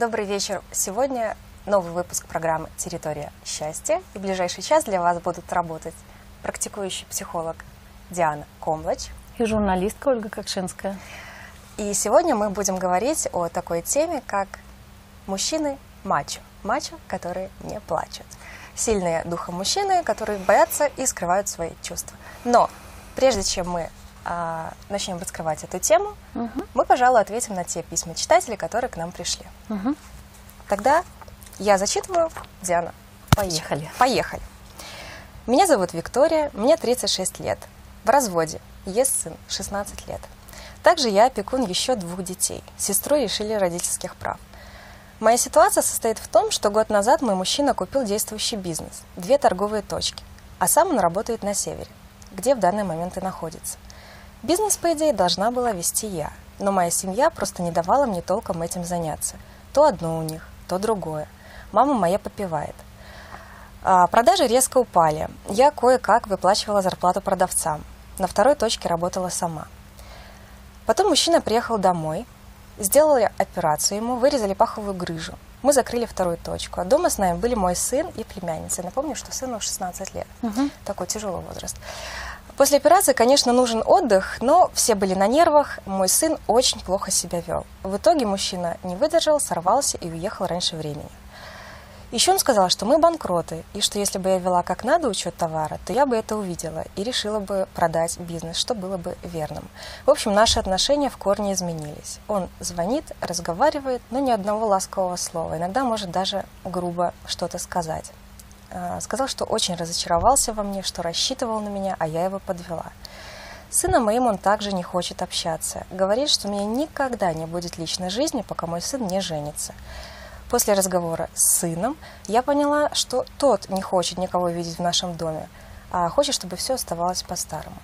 Добрый вечер. Сегодня новый выпуск программы «Территория счастья». И в ближайший час для вас будут работать практикующий психолог Диана Комлач и журналистка Ольга Кокшинская. И сегодня мы будем говорить о такой теме, как мужчины мачо. Мачо, которые не плачут. Сильные духом мужчины, которые боятся и скрывают свои чувства. Но прежде чем мы а, начнем раскрывать эту тему, угу. мы, пожалуй, ответим на те письма читателей, которые к нам пришли. Угу. Тогда я зачитываю. Диана, поехали. Поехали. Меня зовут Виктория, мне 36 лет. В разводе. Есть сын, 16 лет. Также я опекун еще двух детей. Сестру решили родительских прав. Моя ситуация состоит в том, что год назад мой мужчина купил действующий бизнес, две торговые точки, а сам он работает на севере, где в данный момент и находится. Бизнес, по идее, должна была вести я, но моя семья просто не давала мне толком этим заняться. То одно у них, то другое. Мама моя попивает. А, продажи резко упали. Я кое-как выплачивала зарплату продавцам. На второй точке работала сама. Потом мужчина приехал домой, сделали операцию ему, вырезали паховую грыжу. Мы закрыли вторую точку. А дома с нами были мой сын и племянница. Напомню, что сыну 16 лет. Угу. Такой тяжелый возраст. После операции, конечно, нужен отдых, но все были на нервах, мой сын очень плохо себя вел. В итоге мужчина не выдержал, сорвался и уехал раньше времени. Еще он сказал, что мы банкроты, и что если бы я вела как надо учет товара, то я бы это увидела и решила бы продать бизнес, что было бы верным. В общем, наши отношения в корне изменились. Он звонит, разговаривает, но ни одного ласкового слова. Иногда может даже грубо что-то сказать. Э, сказал, что очень разочаровался во мне, что рассчитывал на меня, а я его подвела. С сыном моим он также не хочет общаться. Говорит, что у меня никогда не будет личной жизни, пока мой сын не женится. После разговора с сыном я поняла, что тот не хочет никого видеть в нашем доме, а хочет, чтобы все оставалось по-старому.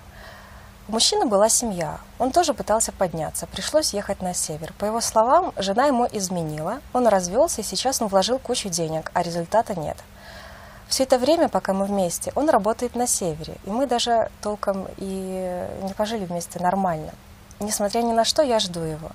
У мужчины была семья. Он тоже пытался подняться. Пришлось ехать на север. По его словам, жена ему изменила. Он развелся и сейчас он вложил кучу денег, а результата нет. Все это время, пока мы вместе, он работает на севере, и мы даже толком и не пожили вместе нормально. Несмотря ни на что, я жду его.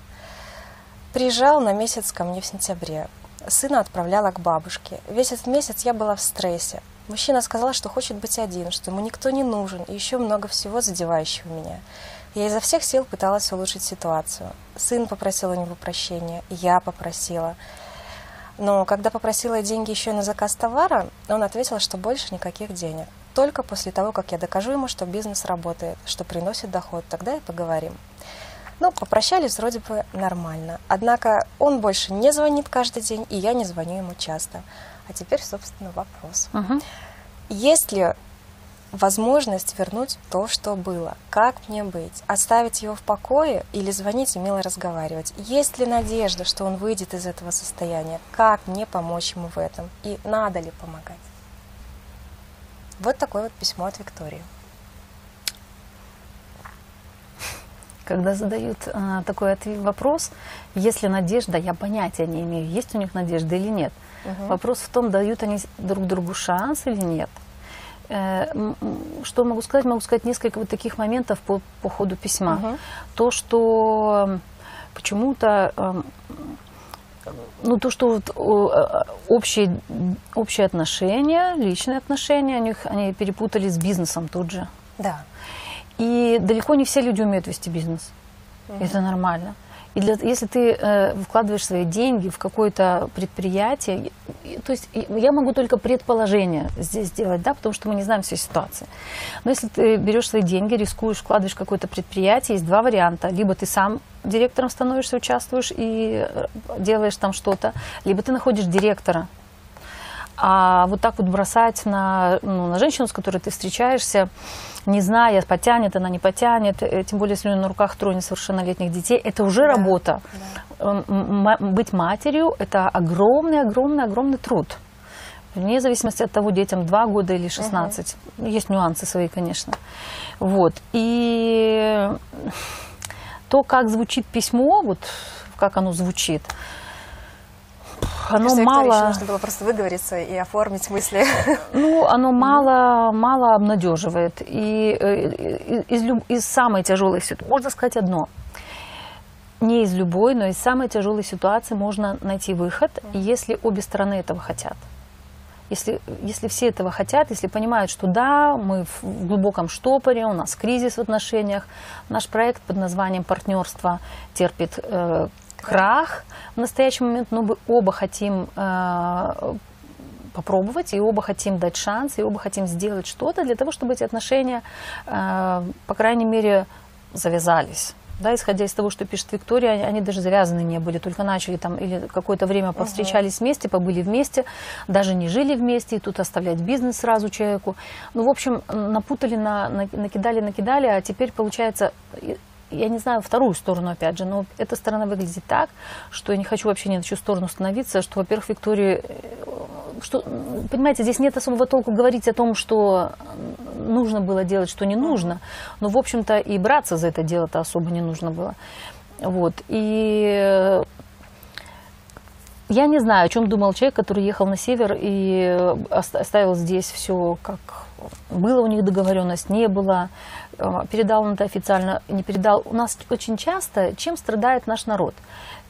Приезжал на месяц ко мне в сентябре. Сына отправляла к бабушке. Весь этот месяц я была в стрессе. Мужчина сказал, что хочет быть один, что ему никто не нужен, и еще много всего задевающего меня. Я изо всех сил пыталась улучшить ситуацию. Сын попросил у него прощения, я попросила. Но когда попросила деньги еще на заказ товара, он ответил, что больше никаких денег. Только после того, как я докажу ему, что бизнес работает, что приносит доход, тогда и поговорим. Ну, попрощались вроде бы нормально. Однако он больше не звонит каждый день, и я не звоню ему часто. А теперь, собственно, вопрос. Угу. Есть ли возможность вернуть то, что было. Как мне быть? Оставить его в покое или звонить и мило разговаривать? Есть ли надежда, что он выйдет из этого состояния? Как мне помочь ему в этом? И надо ли помогать? Вот такое вот письмо от Виктории. Когда задают а, такой вопрос, есть ли надежда, я понятия не имею, есть у них надежда или нет. Угу. Вопрос в том, дают они друг другу шанс или нет. Э, что могу сказать? Могу сказать несколько вот таких моментов по, по ходу письма. Угу. То, что почему-то ну, то, что вот э, общие, общие отношения, личные отношения, они, они перепутали с бизнесом тут же. Да. И далеко не все люди умеют вести бизнес. Угу. Это нормально. И для, если ты э, вкладываешь свои деньги в какое-то предприятие, то есть я могу только предположение здесь сделать, да, потому что мы не знаем всей ситуации. Но если ты берешь свои деньги, рискуешь, вкладываешь в какое-то предприятие, есть два варианта. Либо ты сам директором становишься, участвуешь и э, делаешь там что-то, либо ты находишь директора, а вот так вот бросать на, ну, на женщину, с которой ты встречаешься, не зная, потянет она, не потянет, э, тем более, если у нее на руках трое несовершеннолетних детей, это уже да, работа. Да. Быть матерью – это огромный, огромный, огромный труд. Вне зависимости от того, детям 2 года или 16. Угу. Есть нюансы свои, конечно. Вот. И то, как звучит письмо, вот как оно звучит – оно Кажется, мало... нужно было просто выговориться и оформить мысли. Ну, оно мало, мало обнадеживает. И э, из, из самой тяжелой ситуации, можно сказать одно. не из любой, но из самой тяжелой ситуации можно найти выход, если обе стороны этого хотят. Если, если все этого хотят, если понимают, что да, мы в глубоком штопоре, у нас кризис в отношениях, наш проект под названием «Партнерство» терпит э, крах в настоящий момент, но мы оба хотим э, попробовать, и оба хотим дать шанс, и оба хотим сделать что-то для того, чтобы эти отношения, э, по крайней мере, завязались. Да, исходя из того, что пишет Виктория, они, они даже завязаны не были, только начали там или какое-то время повстречались вместе, побыли вместе, даже не жили вместе, и тут оставлять бизнес сразу человеку. Ну, в общем, напутали, на, на, накидали, накидали, а теперь получается я не знаю вторую сторону, опять же, но эта сторона выглядит так, что я не хочу вообще ни на чью сторону становиться, что, во-первых, Виктории, что, понимаете, здесь нет особого толку говорить о том, что нужно было делать, что не нужно, но, в общем-то, и браться за это дело-то особо не нужно было. Вот, и я не знаю, о чем думал человек, который ехал на север и оставил здесь все как было у них договоренность, не было, э, передал он это официально, не передал. У нас очень часто чем страдает наш народ?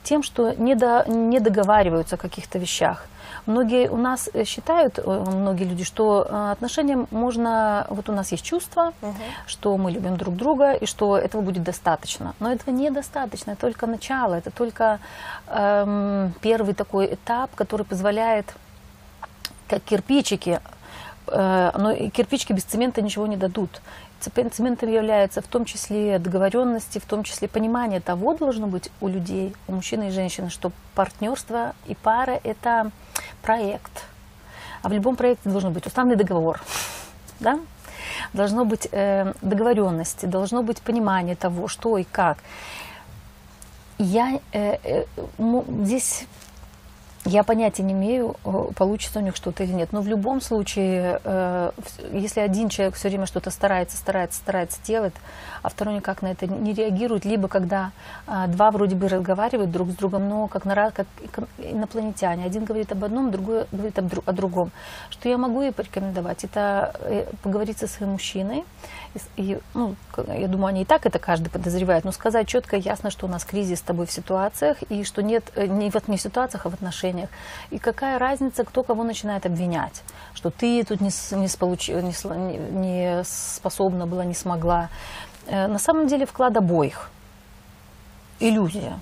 Тем, что не, до, не договариваются о каких-то вещах. Многие у нас э, считают, э, многие люди, что отношениям можно, вот у нас есть чувство, угу. что мы любим друг друга и что этого будет достаточно. Но этого недостаточно, это только начало, это только эм, первый такой этап, который позволяет как кирпичики Э, но кирпичики без цемента ничего не дадут. Цементом является в том числе договоренности, в том числе понимание того должно быть у людей, у мужчины и женщины, что партнерство и пара – это проект. А в любом проекте должен быть уставный договор. Да? Должно быть э, договоренности, должно быть понимание того, что и как. Я э, э, здесь я понятия не имею, э, получится у них что-то или нет. Но в любом случае, э, если один человек все время что-то старается, старается, старается делать, а второй никак на это не реагирует, либо когда а, два вроде бы разговаривают друг с другом, но как, на, как инопланетяне. Один говорит об одном, другой говорит о другом. Что я могу ей порекомендовать? Это э, поговорить со своим мужчиной. И, ну, я думаю, они и так это каждый подозревает, но сказать четко, ясно, что у нас кризис с тобой в ситуациях, и что нет, не в, не в ситуациях, а в отношениях отношениях. И какая разница, кто кого начинает обвинять, что ты тут не, не, сполуч... не, не способна была, не смогла. Э, на самом деле вклад обоих. Иллюзия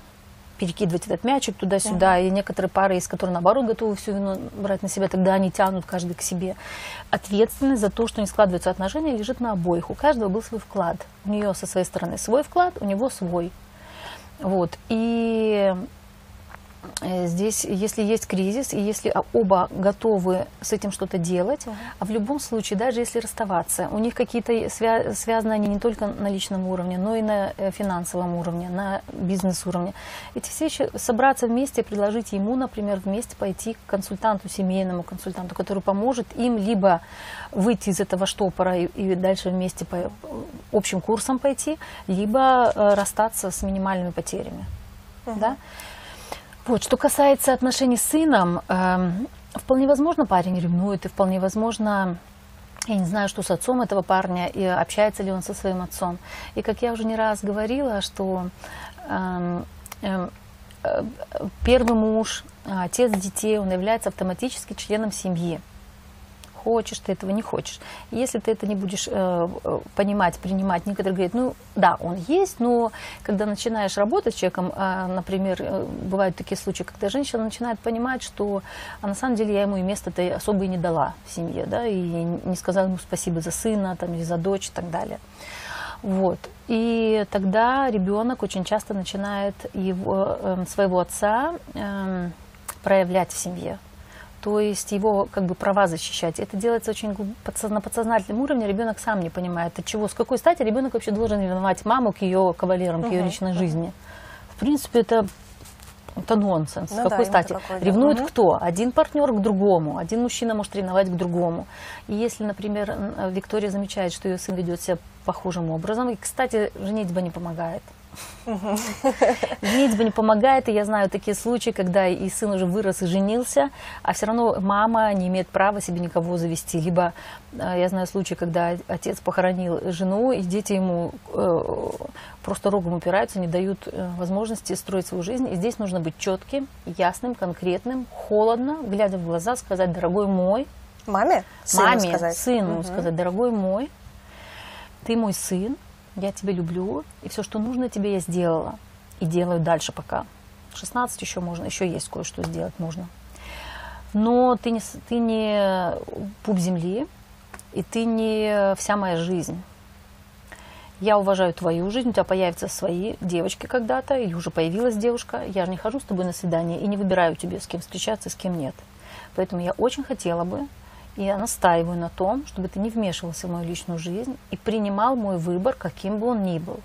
перекидывать этот мячик туда-сюда, uh-huh. и некоторые пары есть, которые наоборот готовы всю вину брать на себя, тогда они тянут каждый к себе. Ответственность за то, что не складываются отношения, лежит на обоих. У каждого был свой вклад. У нее со своей стороны свой вклад, у него свой. Вот. И здесь, если есть кризис, и если оба готовы с этим что-то делать, uh-huh. а в любом случае, даже если расставаться, у них какие-то свя- связаны они не только на личном уровне, но и на э, финансовом уровне, на бизнес-уровне. Эти все вещи, собраться вместе, предложить ему, например, вместе пойти к консультанту, семейному консультанту, который поможет им либо выйти из этого штопора и, и дальше вместе по общим курсам пойти, либо э, расстаться с минимальными потерями. Uh-huh. Да? Вот, что касается отношений с сыном, э, вполне возможно, парень ревнует, и вполне возможно, я не знаю, что с отцом этого парня, и общается ли он со своим отцом. И как я уже не раз говорила, что э, э, первый муж, отец детей, он является автоматически членом семьи хочешь ты этого, не хочешь. Если ты это не будешь э, э, понимать, принимать, некоторые говорят, ну да, он есть, но когда начинаешь работать с человеком, э, например, э, бывают такие случаи, когда женщина начинает понимать, что а на самом деле я ему и место-то особо и не дала в семье, да, и не сказала ему спасибо за сына, там, или за дочь и так далее. Вот. И тогда ребенок очень часто начинает его, э, своего отца э, проявлять в семье то есть его как бы права защищать. Это делается очень на подсознательном уровне, ребенок сам не понимает, от чего, с какой стати ребенок вообще должен ревновать маму к ее кавалерам, к ее личной жизни. В принципе, это это нонсенс. Ну, С какой да, стати? Ревнует угу. кто? Один партнер к другому. Один мужчина может ревновать к другому. И если, например, Виктория замечает, что ее сын ведет себя похожим образом, и, кстати, женитьба не помогает. Женитьба не помогает, и я знаю такие случаи, когда и сын уже вырос и женился, а все равно мама не имеет права себе никого завести. Либо э, я знаю случаи, когда отец похоронил жену, и дети ему э, просто рогом упираются, не дают э, возможности строить свою жизнь. И здесь нужно быть четким, ясным, конкретным, холодно, глядя в глаза, сказать, дорогой мой, Маме? Сыну маме, сказать? сыну Мгм. сказать, дорогой мой, ты мой сын, я тебя люблю, и все, что нужно тебе, я сделала. И делаю дальше пока. 16 еще можно, еще есть кое-что сделать можно. Но ты не, ты не пуп земли, и ты не вся моя жизнь. Я уважаю твою жизнь, у тебя появятся свои девочки когда-то, или уже появилась девушка. Я же не хожу с тобой на свидание и не выбираю тебе, с кем встречаться, с кем нет. Поэтому я очень хотела бы, я настаиваю на том, чтобы ты не вмешивался в мою личную жизнь и принимал мой выбор, каким бы он ни был.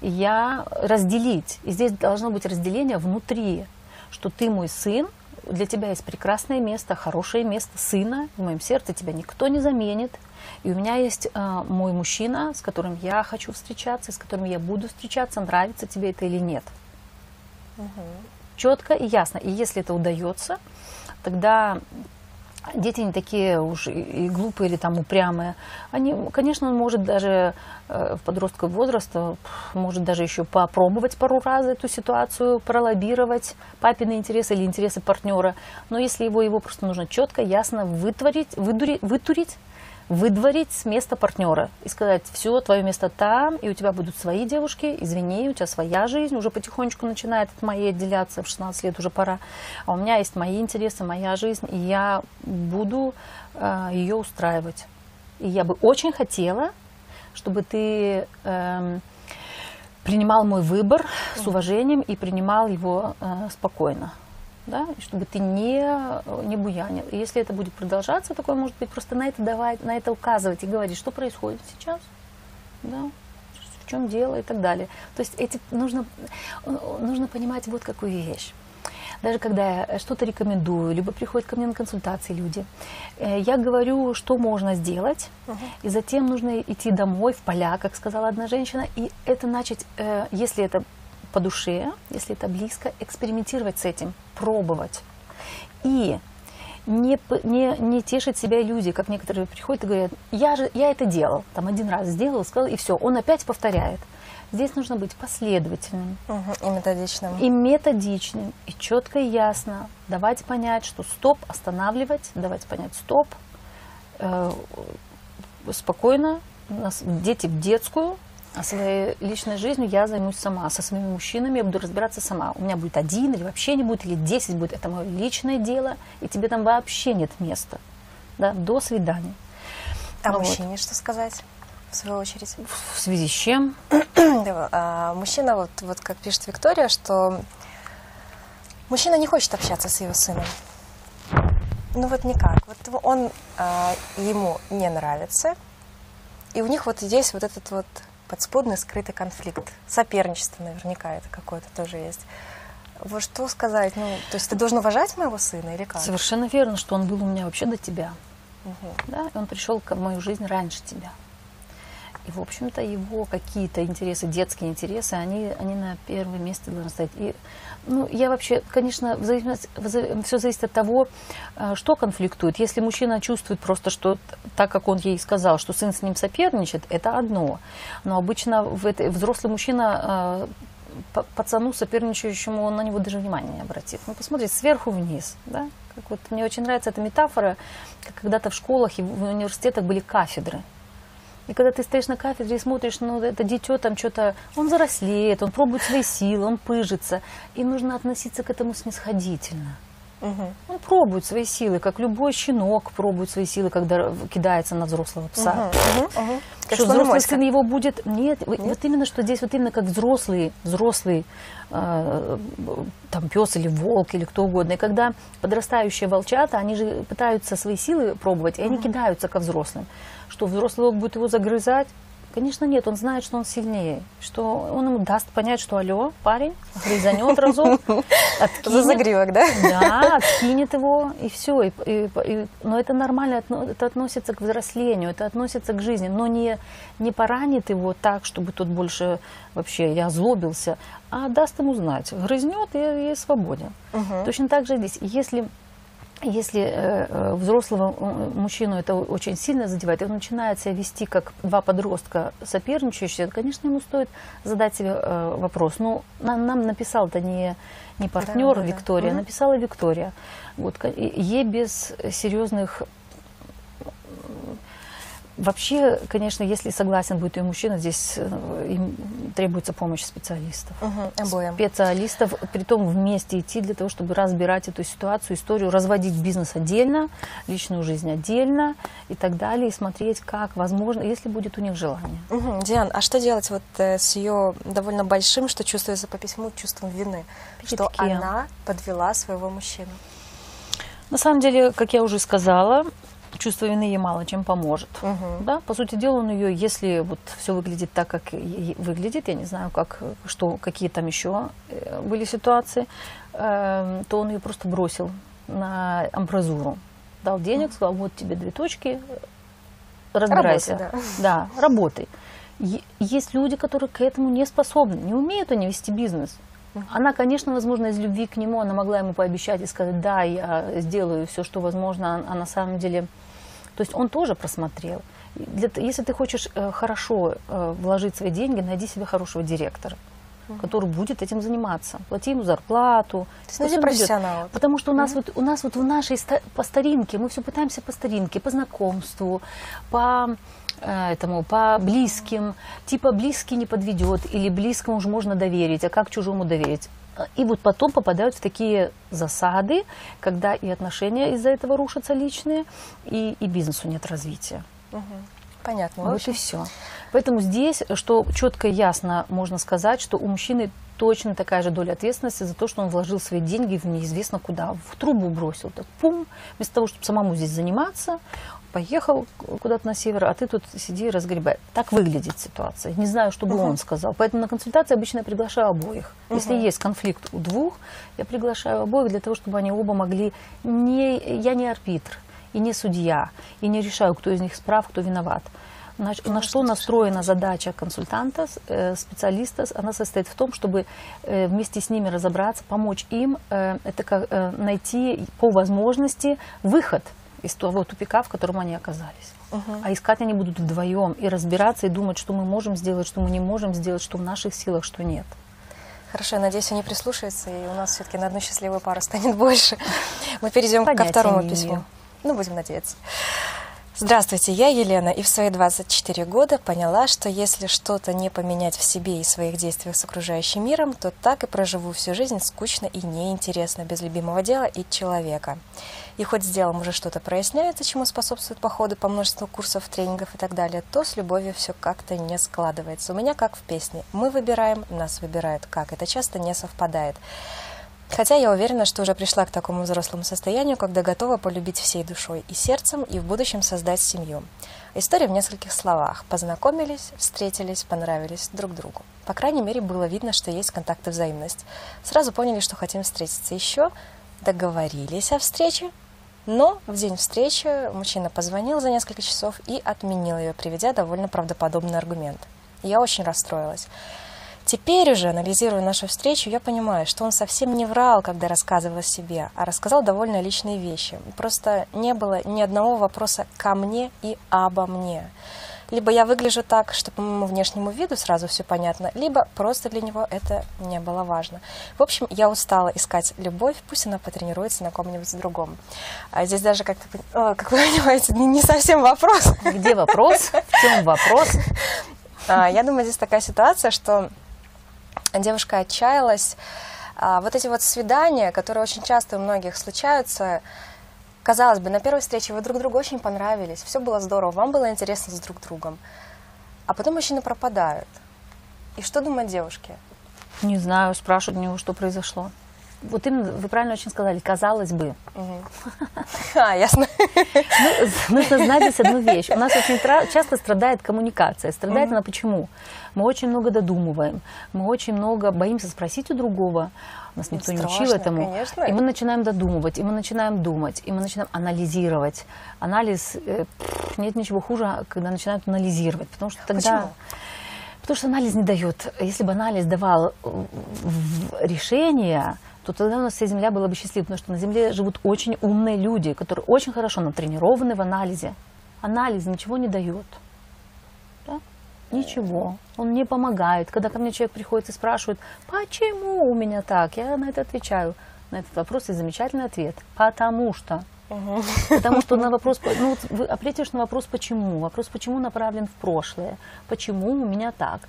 И я разделить. И здесь должно быть разделение внутри, что ты мой сын, для тебя есть прекрасное место, хорошее место сына, в моем сердце тебя никто не заменит. И у меня есть э, мой мужчина, с которым я хочу встречаться, с которым я буду встречаться, нравится тебе это или нет. Четко и ясно. И если это удается, тогда дети не такие уж и, глупые или там упрямые. Они, конечно, он может даже э, в подростковый возраст, э, может даже еще попробовать пару раз эту ситуацию, пролоббировать папины интересы или интересы партнера. Но если его, его просто нужно четко, ясно вытворить, выдури- вытурить, выдворить с места партнера и сказать, все, твое место там, и у тебя будут свои девушки, извини, у тебя своя жизнь, уже потихонечку начинает от моей отделяться, в 16 лет уже пора, а у меня есть мои интересы, моя жизнь, и я буду э, ее устраивать. И я бы очень хотела, чтобы ты эм, принимал мой выбор с уважением и принимал его э, спокойно. Да, и чтобы ты не, не буянил. И если это будет продолжаться, такое может быть, просто на это давать, на это указывать и говорить, что происходит сейчас, да, в чем дело и так далее. То есть эти, нужно, нужно понимать вот какую вещь. Даже когда я что-то рекомендую, либо приходят ко мне на консультации люди, э, я говорю, что можно сделать, и затем нужно идти домой, в поля, как сказала одна женщина, и это начать, э, если это по душе, если это близко, экспериментировать с этим, пробовать. И не, не, не тешить себя иллюзией, как некоторые приходят и говорят, я же я это делал, там один раз сделал, сказал, и все, он опять повторяет. Здесь нужно быть последовательным Мгм. И методичным. и методичным, и четко и ясно давать понять, что стоп, останавливать, давать понять стоп, э, спокойно, нас- дети в детскую, а своей личной жизнью я займусь сама, со своими мужчинами я буду разбираться сама. У меня будет один или вообще не будет, или десять будет, это мое личное дело, и тебе там вообще нет места. Да, до свидания. А Вот. мужчине что сказать, в свою очередь? В связи с чем? А, Мужчина, вот, вот как пишет Виктория, что мужчина не хочет общаться с его сыном. Ну вот никак. Вот он а, ему не нравится, и у них вот здесь вот этот вот подспудный скрытый конфликт. Соперничество наверняка это какое-то тоже есть. Вот что сказать? Ну, то есть ты должен уважать моего сына или как? Совершенно верно, что он был у меня вообще до тебя. Мгм. да, и он пришел в мою жизнь раньше тебя. И, в общем-то, его какие-то интересы, детские интересы, они, они на первое место должны стоять. И, ну, я вообще, конечно, все зависит от того, э, что конфликтует. Если мужчина чувствует просто, что так, как он ей сказал, что сын с ним соперничает, это одно. Но обычно в этой, взрослый мужчина э, пацану соперничающему, он на него даже внимания не обратит. Ну, посмотрит сверху вниз, да. Как вот мне очень нравится эта метафора, как когда-то в школах и в университетах были кафедры. И когда ты стоишь на кафедре и смотришь, ну, это дитё там что-то, он взрослеет, он пробует свои силы, он пыжится. И нужно относиться к этому снисходительно. Мгм. Он пробует свои силы, как любой щенок пробует свои силы, когда кидается на взрослого пса. Мгм, мгм. Как что взрослый сын его будет... Нет, вот- вот именно, что здесь вот именно как взрослый, взрослый э, там пес или волк или кто угодно. И когда подрастающие волчата, они же пытаются свои силы пробовать, и они кидаются ко взрослым. Что взрослый волк будет его загрызать? Конечно, нет. Он знает, что он сильнее. Что он ему даст понять, что алло, парень, грызанет разок, За загривок, да? Да, откинет его, и все. И, и, и, но это нормально, это относится к взрослению, это относится к жизни. Но не, не поранит его так, чтобы тот больше вообще я озлобился, а даст ему знать. Грызнет и, и свободен. Мгм. Точно так же здесь. Если если э, э, взрослого э, мужчину это очень сильно задевает, и он начинает себя вести как два подростка соперничающие, конечно, ему стоит задать себе вопрос. Ну, нам, нам написал-то не, не партнер да, да. Виктория, Мгм. написала Виктория. Вот, ей без серьезных Вообще, конечно, если согласен будет и мужчина, здесь э, им требуется помощь специалистов Мгм, Обоим. специалистов, притом вместе идти для того, чтобы разбирать эту ситуацию, историю, разводить бизнес отдельно, личную жизнь отдельно и так далее, и смотреть, как возможно, если будет у них желание. Мгм. Диан, а что делать вот э, с ее довольно большим, что чувствуется по письму, чувством вины, что Пятки. она подвела своего мужчину? На самом деле, как я уже сказала, чувство вины ей мало чем поможет. Мгм. Да, по сути дела, он ее, если вот все выглядит так, как выглядит, я не знаю, как, что, какие там еще э, были ситуации, эм, то он ее просто бросил на амбразуру. Дал денег, сказал, вот тебе две точки, разбирайся. Работай, да. работай. Е- Есть люди, которые к этому не способны, не умеют они вести бизнес. Она, конечно, возможно, из любви к нему, она могла ему пообещать и сказать, да, я сделаю все, что возможно, а, а на самом деле... То есть он тоже просмотрел. Для если ты хочешь э, хорошо э, вложить свои деньги, найди себе хорошего директора, который будет этим заниматься. Плати ему зарплату. Найди профессионала. Потому что у нас, вот, у нас вот в нашей ста- по старинке, мы все пытаемся по старинке, по знакомству, по этому, по близким. Типа близкий не подведет, или близкому уже можно доверить, а как чужому доверить? И вот потом попадают в такие засады, когда и отношения из-за этого рушатся личные, и, и бизнесу нет развития. Мгм. Понятно. Вот общем, и все. Поэтому здесь, что четко и ясно можно сказать, что у мужчины точно такая же доля ответственности за то, что он вложил свои деньги в неизвестно куда, в трубу бросил, так пум, вместо того, чтобы самому здесь заниматься, поехал куда-то на север, а ты тут сиди и разгребай. Так выглядит ситуация. Не знаю, что бы Мгм. он сказал. Поэтому на консультации обычно я приглашаю обоих. Если Мгм. есть конфликт у двух, я приглашаю обоих для того, чтобы они оба могли... Не, я не арбитр и не судья, и не решаю, кто из них справ, кто виноват. На, на что настроена задача консультанта, э, специалиста? Она состоит в том, чтобы э, вместе с ними разобраться, помочь им э, это как, найти по возможности выход из того тупика, в котором они оказались. Мгм. А искать они будут вдвоем и разбираться и думать, что мы можем сделать, что мы не можем сделать, что в наших силах, что нет. Хорошо, я надеюсь, они прислушаются, и у нас все-таки на одну счастливую пару станет больше. Мы перейдем ко Понятия второму не письму. имею. Ну, будем надеяться. Здравствуйте, я Елена, и в свои 24 года поняла, что если что-то не поменять в себе и своих действиях с окружающим миром, то так и проживу всю жизнь скучно и неинтересно, без любимого дела и человека. И хоть с делом уже что-то проясняется, чему способствуют походы по множеству курсов, тренингов и так далее, то с любовью все как-то не складывается. У меня как в песне. Мы выбираем, нас выбирают как. Это часто не совпадает. Хотя я уверена, что уже пришла к такому взрослому состоянию, когда готова полюбить всей душой и сердцем и в будущем создать семью. История в нескольких словах. Познакомились, встретились, понравились друг другу. По крайней мере, было видно, что есть контакт и взаимность. Сразу поняли, что хотим встретиться еще, договорились о встрече, но в день встречи мужчина позвонил за несколько часов и отменил ее, приведя довольно правдоподобный аргумент. Я очень расстроилась. Теперь уже, анализируя нашу встречу, я понимаю, что он совсем не врал, когда рассказывал о себе, а рассказал довольно личные вещи. Просто не было ни одного вопроса ко мне и обо мне. Либо я выгляжу так, что по моему внешнему виду сразу все понятно, либо просто для него это не было важно. В общем, я устала искать любовь, пусть она потренируется на ком-нибудь другом. А здесь даже, как, ты, пон- о, как вы понимаете, не не совсем вопрос. Где вопрос? В чем вопрос? А, Я думаю, здесь такая ситуация, что девушка отчаялась. А, Вот эти вот свидания, которые очень часто у многих случаются, казалось бы, на первой встрече вы друг другу очень понравились, все было здорово, вам было интересно с друг другом, а потом мужчины пропадают. И что думают девушки? Не знаю, спрашивают у него, что произошло. Вот именно, вы правильно очень сказали, казалось бы. А, ясно. Ну, нужно знать здесь одну вещь. У нас очень часто страдает коммуникация. Страдает она почему? Мы очень много додумываем, мы очень много боимся спросить у другого. Нас никто не учил этому. Конечно. И мы начинаем додумывать, и мы начинаем думать, и мы начинаем анализировать. Анализ, э, нет ничего хуже, когда начинают анализировать, потому что тогда... Почему? Потому что анализ не дает. Если бы анализ давал решение, то тогда у нас вся Земля была бы счастлива, потому что на Земле живут очень умные люди, которые очень хорошо натренированы в анализе. Анализ ничего не дает. Да? Ничего. Он не помогает. Когда ко мне человек приходит и спрашивает, почему у меня так, я на это отвечаю. На этот вопрос есть замечательный ответ. Потому что. Угу. Потому что на вопрос, ну, вы ответишь на вопрос почему. Вопрос почему направлен в прошлое. Почему у меня так?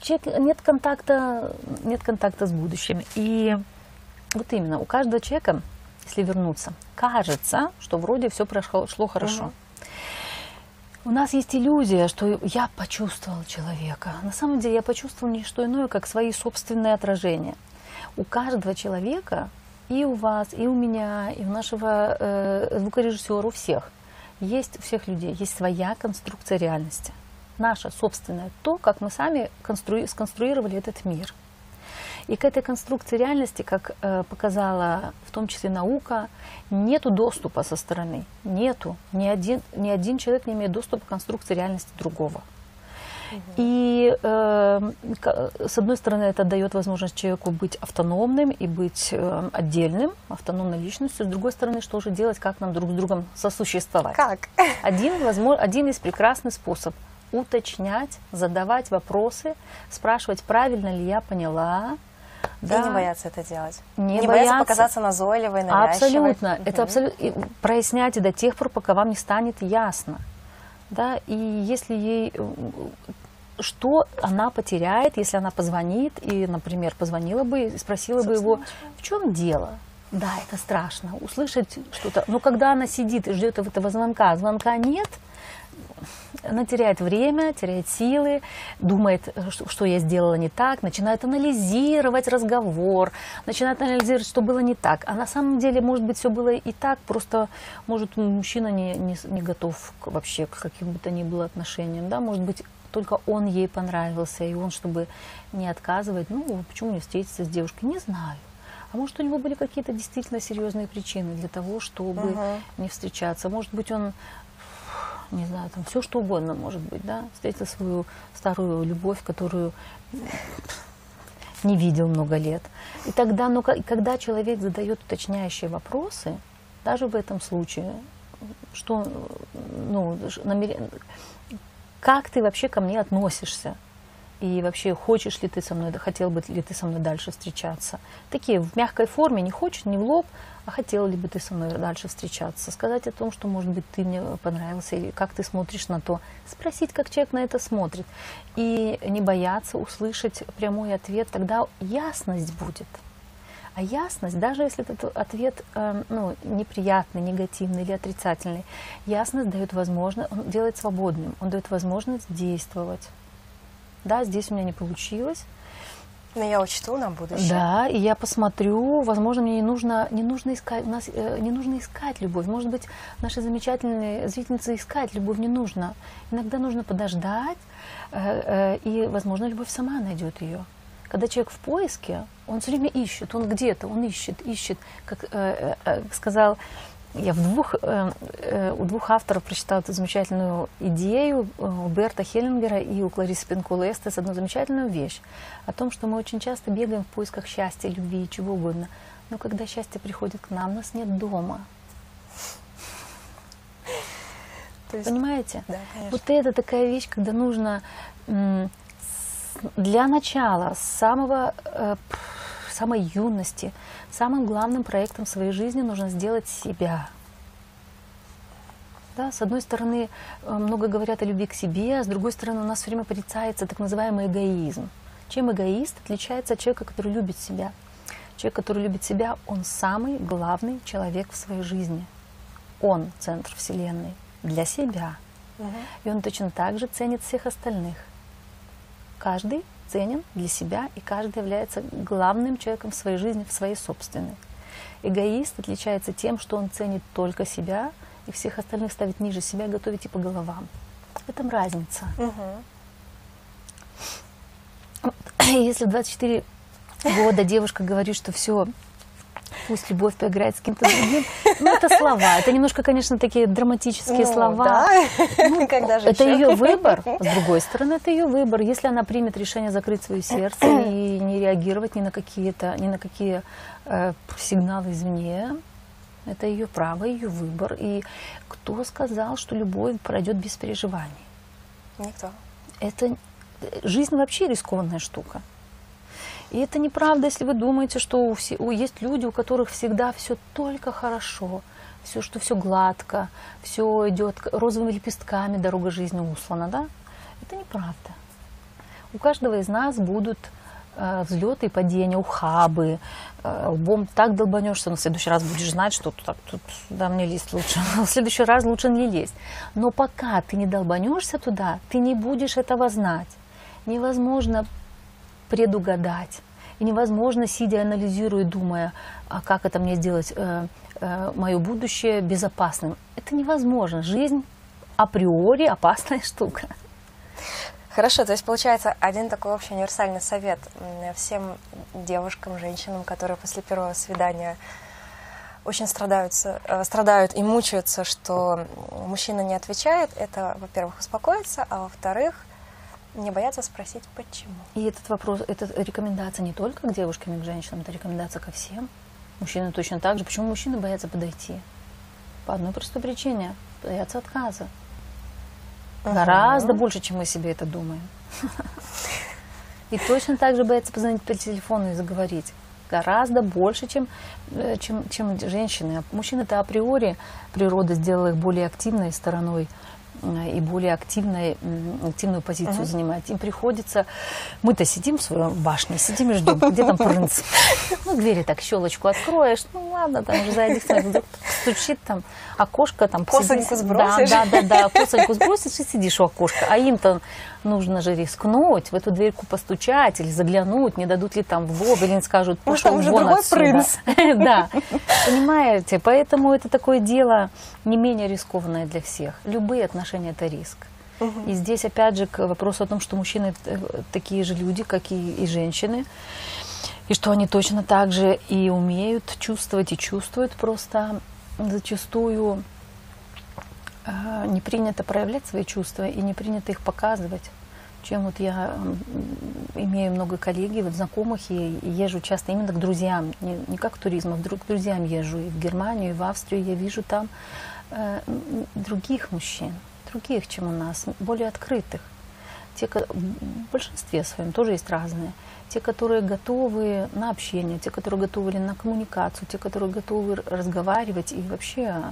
Человек, нет контакта, нет контакта с будущим. И вот именно у каждого человека, если вернуться, кажется, что вроде все прошло шло хорошо. Угу. У нас есть иллюзия, что я почувствовал человека. На самом деле я почувствовал не что иное, как свои собственные отражения. У каждого человека и у вас, и у меня, и у нашего э, звукорежиссера, у всех, есть у всех людей, есть своя конструкция реальности. Наша собственная, то, как мы сами конструи- сконструировали этот мир. И к этой конструкции реальности, как э, показала в том числе наука, нету доступа со стороны. Нету. Ни один, ни один человек не имеет доступа к конструкции реальности другого. И э, с одной стороны это дает возможность человеку быть автономным и быть э, отдельным, автономной личностью. С другой стороны, что же делать, как нам друг с другом сосуществовать? Как? Один, возможно, один из прекрасных способ уточнять, задавать вопросы, спрашивать, правильно ли я поняла, да. И не бояться это делать. Не, не бояться. бояться показаться назойливой, навязчивой. Абсолютно. Угу. Это абсолютно. Проясняйте до тех пор, пока вам не станет ясно да, и если ей э, что она потеряет, если она позвонит и, например, позвонила бы и спросила бы его, в чем дело? Да, это страшно, услышать что-то. Но когда она сидит и ждет этого звонка, звонка нет, она теряет время, теряет силы, думает, что я сделала не так, начинает анализировать разговор, начинает анализировать, что было не так. А на самом деле, может быть, все было и так, просто, может, мужчина не, не, не готов к, вообще к каким бы то ни было отношениям, да, может быть, только он ей понравился, и он, чтобы не отказывать, ну, почему не встретиться с девушкой, не знаю. А может, у него были какие-то действительно серьезные причины для того, чтобы uh-huh. не встречаться. Может быть, он не знаю, там все что угодно может быть, да, встретил свою старую любовь, которую не видел много лет. И тогда, ну, когда человек задает уточняющие вопросы, даже в этом случае, что, ну, намерен... как ты вообще ко мне относишься? И вообще, хочешь ли ты со мной, хотел бы ли ты со мной дальше встречаться? Такие в мягкой форме, не хочешь, не в лоб, а хотела ли бы ты со мной дальше встречаться, сказать о том, что, может быть, ты мне понравился, или как ты смотришь на то, спросить, как человек на это смотрит, и не бояться услышать прямой ответ, тогда ясность будет. А ясность, даже если этот ответ э, ну, неприятный, негативный или отрицательный, ясность дает возможность, он делает свободным, он дает возможность действовать. Да, здесь у меня не получилось, но я учту на будущее. Да, и я посмотрю, возможно, мне не нужно, не нужно искать, у нас э, не нужно искать любовь. Может быть, наши замечательные зрительницы искать любовь не нужно. Иногда нужно подождать, э, э, и, возможно, любовь сама найдет ее. Когда человек в поиске, он все время ищет, он где-то, он ищет, ищет, как э, э, сказал я в двух, э, э, у двух авторов прочитала эту замечательную идею, э, у Берта Хеллингера и у Кларисы Пинкула Эстес, одну замечательную вещь о том, что мы очень часто бегаем в поисках счастья, любви, чего угодно. Но когда счастье приходит к нам, нас нет дома. Есть, Понимаете? Да, конечно. Вот это такая вещь, когда нужно для начала, с самого самой юности, самым главным проектом своей жизни нужно сделать себя. Да, с одной стороны, э, много говорят о любви к себе, а с другой стороны, у нас все время порицается так называемый эгоизм. Чем эгоист отличается от человека, который любит себя? Человек, который любит себя, он самый главный человек в своей жизни. Он центр Вселенной для себя. Угу. И он точно так же ценит всех остальных. Каждый ценен для себя, и каждый является главным человеком в своей жизни, в своей собственной. Эгоист отличается тем, что он ценит только себя, и всех остальных ставит ниже себя, готовит и по головам. В этом разница. Если 24 года девушка говорит, что все, пусть любовь поиграет с кем-то другим. Ну, это слова. Это немножко, конечно, такие драматические Ну, слова. да. Ну, Когда же это еще? ее выбор. С другой стороны, это ее выбор. Если она примет решение закрыть свое сердце и не реагировать ни на какие-то, ни на какие э, сигналы извне, это ее право, ее выбор. И кто сказал, что любовь пройдет без переживаний? Никто. Это жизнь вообще рискованная штука. И это неправда, если вы думаете, что у все, у- есть люди, у которых всегда все только хорошо, все, что все гладко, все идет розовыми лепестками, дорога жизни услана, да? Это неправда. У каждого из нас будут э, взлеты и падения, ухабы, э, лбом так долбанешься, в следующий раз будешь знать, что тут, тут да, мне лезть лучше. В следующий раз лучше не лезть. Но пока ты не долбанешься туда, ты не будешь этого знать. Невозможно предугадать. И невозможно, сидя, анализируя, думая, а как это мне сделать э, э, мое будущее безопасным. Это невозможно. Жизнь априори опасная штука. Хорошо, то есть получается один такой общий универсальный совет всем девушкам, женщинам, которые после первого свидания очень страдаются, э, страдают и мучаются, что мужчина не отвечает, это, во-первых, успокоиться, а во-вторых, не бояться спросить, почему. И этот вопрос, это рекомендация не только к девушкам и к женщинам, это рекомендация ко всем. Мужчины точно так же. Почему мужчины боятся подойти? По одной простой причине. Боятся отказа. Гораздо больше, чем мы себе это думаем. И точно так же боятся позвонить по телефону и заговорить. Гораздо больше, чем, э, чем, чем женщины. Мужчины-то априори природа сделала их более активной стороной и более активной, активную позицию занимать. Им приходится... Мы-то сидим в своем башне, сидим и ждем, где там принц. Ну, двери так, щелочку откроешь, ну ладно, там уже вдруг стучит там, окошко там... Косоньку сбросишь. Да, да, да, да, косоньку сбросишь и сидишь у окошка. А им-то нужно же рискнуть, в эту дверьку постучать или заглянуть, не дадут ли там в лоб, или не скажут, пошел уже вон другой отсюда. принц. Да, понимаете, поэтому это такое дело не менее рискованное для всех. Любые отношения – это риск. И здесь, опять же, к вопросу о том, что мужчины э, такие же люди, как и, и женщины, и что они точно так же и умеют чувствовать, и чувствуют, просто зачастую э, не принято проявлять свои чувства и не принято их показывать. Чем вот я имею много коллеги, вот знакомых, и, езжу часто именно к друзьям, не, не как туризм, а вдруг к друзьям езжу и в Германию, и в Австрию, я вижу там э, других мужчин, других, чем у нас, более открытых. Те, в большинстве своем тоже есть разные. Те, которые готовы на общение, те, которые готовы на коммуникацию, те, которые готовы разговаривать и вообще э,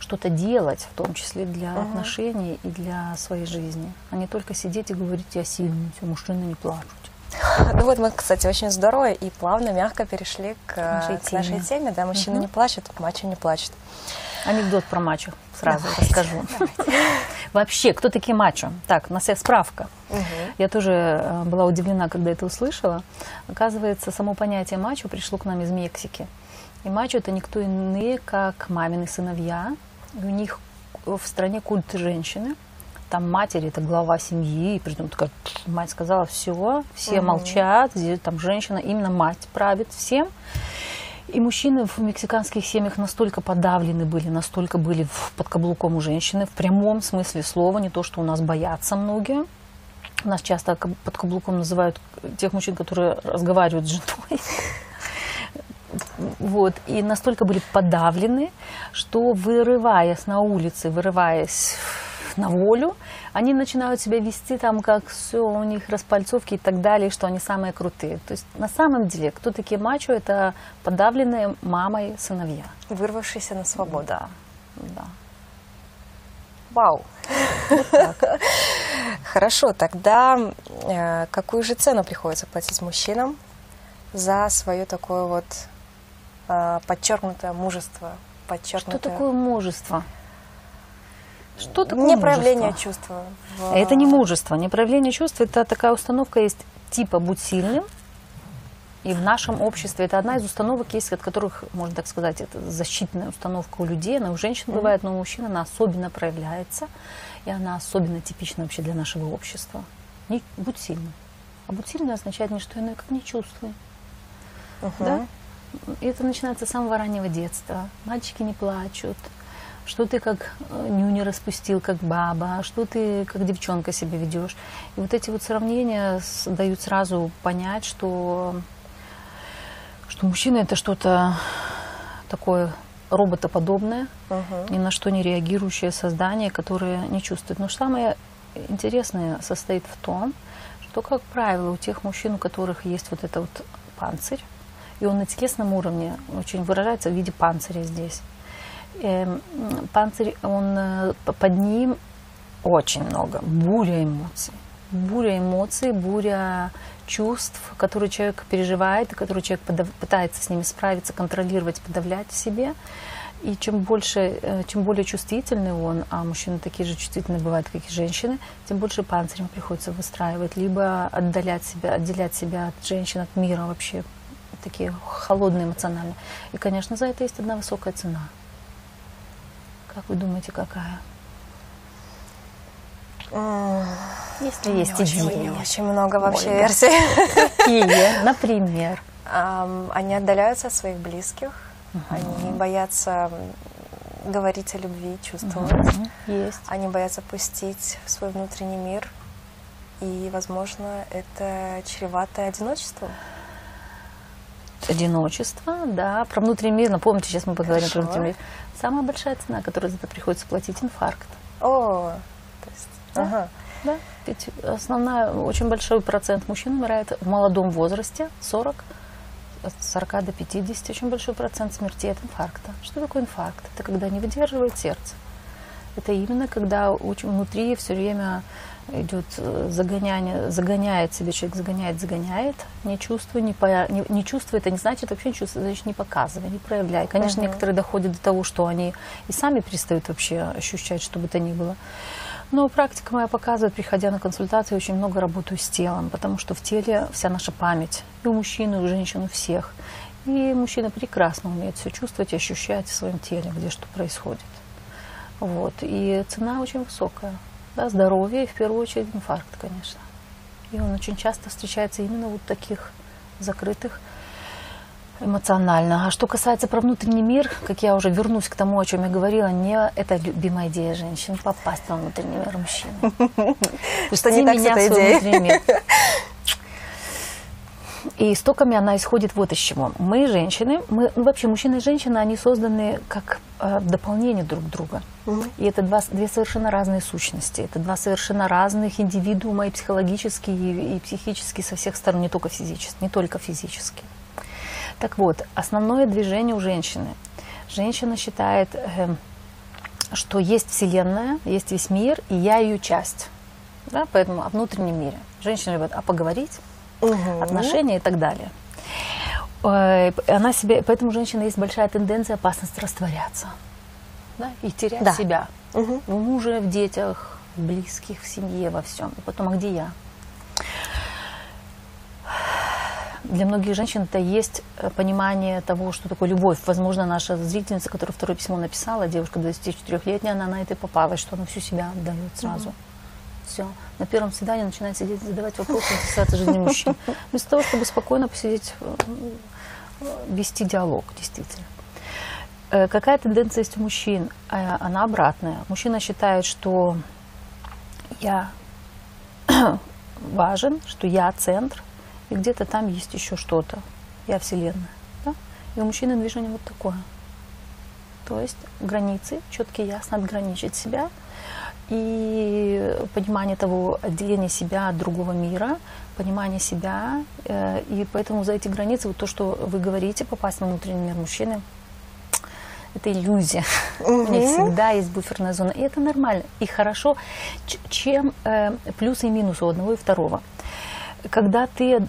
что-то делать, в том числе для отношений и для своей жизни, а не только сидеть и говорить, я сильный, все, мужчины не плачут. Ну вот мы, кстати, очень здорово и плавно, мягко перешли к, нашей к нашей теме. теме. Да, мужчина Мгм. не плачет, мачо не плачет. Анекдот про мачо сразу расскажу. Вообще, кто такие мачо? Так, на всех справка. Я тоже э, была удивлена, когда это услышала. Оказывается, само понятие мачо пришло к нам из Мексики. И мачо это никто иные, как мамины сыновья. И у них в стране культ женщины. Там матери это глава семьи, и притом такая мать сказала все, все молчат, здесь там женщина, именно мать правит всем. И мужчины в мексиканских семьях настолько подавлены были, настолько были под каблуком у женщины, в прямом смысле слова, не то, что у нас боятся многие. Нас часто под каблуком называют тех мужчин, которые разговаривают с женой. Вот. И настолько были подавлены, что вырываясь на улице, вырываясь на волю, они начинают себя вести там, как все у них распальцовки и так далее, что они самые крутые. То есть на самом деле, кто такие мачо, это подавленные мамой сыновья. Вырвавшийся на свободу. Да, да. Вау. Хорошо, тогда э, какую же цену приходится платить мужчинам за свое такое вот э, подчеркнутое мужество, Что подчеркнутое такое мужество? Что такое не проявление чувства? в- Это не мужество, не проявление чувств, это такая установка есть типа будь сильным, и в нашем обществе это одна из установок есть, от которых, можно так сказать, это защитная установка у людей, она у женщин бывает, но у мужчин она особенно проявляется, и она особенно типична вообще для нашего общества. Не, будь сильным. А будь сильным означает не что иное, как не чувствуй. Да? И это начинается с самого раннего детства. Мальчики не плачут, что ты как э, нюни распустил, как баба, что ты как девчонка себя ведешь. И вот эти вот сравнения дают сразу понять, что, что мужчина это что-то такое роботоподобное, угу. ни на что не реагирующее создание, которое не чувствует. Но самое интересное состоит в том, что, как правило, у тех мужчин, у которых есть вот это вот панцирь, и он на телесном уровне очень выражается в виде панциря здесь. Эм, панцирь, он э, под ним очень много, буря эмоций. Буря эмоций, буря чувств, которые человек переживает, и которые человек подав, пытается с ними справиться, контролировать, подавлять в себе. И чем больше, э, чем более чувствительный он, а мужчины такие же чувствительные бывают, как и женщины, тем больше панцирем приходится выстраивать, либо отдалять себя, отделять себя от женщин, от мира вообще, такие холодные эмоционально. И, конечно, за это есть одна высокая цена – как вы думаете, какая? Если есть идеи. Очень много вообще Ольга. версий. Какие? Например? Они отдаляются от своих близких. Угу. Они боятся говорить о любви, чувствовать. Угу. Есть. Они боятся пустить в свой внутренний мир. И, возможно, это чревато одиночеством одиночество, да, про внутренний мир, напомните, сейчас мы поговорим Хорошо. про внутренний мир. Самая большая цена, которую за это приходится платить, инфаркт. О, то есть, да, ага. да, ведь основная, очень большой процент мужчин умирает в молодом возрасте, 40, от 40 до 50, очень большой процент смертей от инфаркта. Что такое инфаркт? Это когда не выдерживает сердце. Это именно когда очень внутри все время идет э, загоняние, загоняет себе человек, загоняет, загоняет, не чувствуя, не, по, не, не чувствует, это не значит вообще не чувствует, значит не показывай, не проявляй. Конечно, uh-huh. некоторые доходят до того, что они и сами перестают вообще ощущать, что бы то ни было. Но практика моя показывает, приходя на консультации, очень много работаю с телом, потому что в теле вся наша память, и у мужчин, и у женщин, у всех. И мужчина прекрасно умеет все чувствовать и ощущать в своем теле, где что происходит. Вот. И цена очень высокая да, здоровье и в первую очередь инфаркт, конечно. И он очень часто встречается именно вот таких закрытых эмоционально. А что касается про внутренний мир, как я уже вернусь к тому, о чем я говорила, не это любимая идея женщин попасть во внутренний мир мужчин. Что не так с этой идеей. И истоками она исходит вот из чего. Мы, женщины, мы, ну, вообще мужчина и женщина, они созданы как э, дополнение друг друга. Угу. И это два, две совершенно разные сущности. Это два совершенно разных индивидуума и психологически, и, и психически со всех сторон, не только физически. Не только физически. Так вот, основное движение у женщины. Женщина считает, э, что есть Вселенная, есть весь мир, и я ее часть. Да, поэтому о внутреннем мире. Женщина любит а поговорить, угу. отношения и так далее. Э, она себе, поэтому у женщины есть большая тенденция опасность растворяться да, и терять да. себя угу. в муже, в детях, в близких, в семье, во всем. И потом, а где я? Для многих женщин это есть э, понимание того, что такое любовь. Возможно, наша зрительница, которая второе письмо написала, девушка 24-летняя, она на это попалась, что она всю себя отдает сразу. Угу все. На первом свидании начинает сидеть, задавать вопросы, интересоваться жизнью мужчин. Вместо того, чтобы спокойно посидеть, э, вести диалог, действительно. Э, какая тенденция есть у мужчин? Э, она обратная. Мужчина считает, что я важен, что я центр, и где-то там есть еще что-то. Я вселенная. Да? И у мужчины движение вот такое. То есть границы, четкие, ясно отграничить себя – и понимание того отделения себя от другого мира, понимание себя, э, и поэтому за эти границы, вот то, что вы говорите, попасть в внутренний мир мужчины, это иллюзия. Угу. У них всегда есть буферная зона, и это нормально, и хорошо, чем э, плюсы и минусы у одного и второго. Когда ты, э,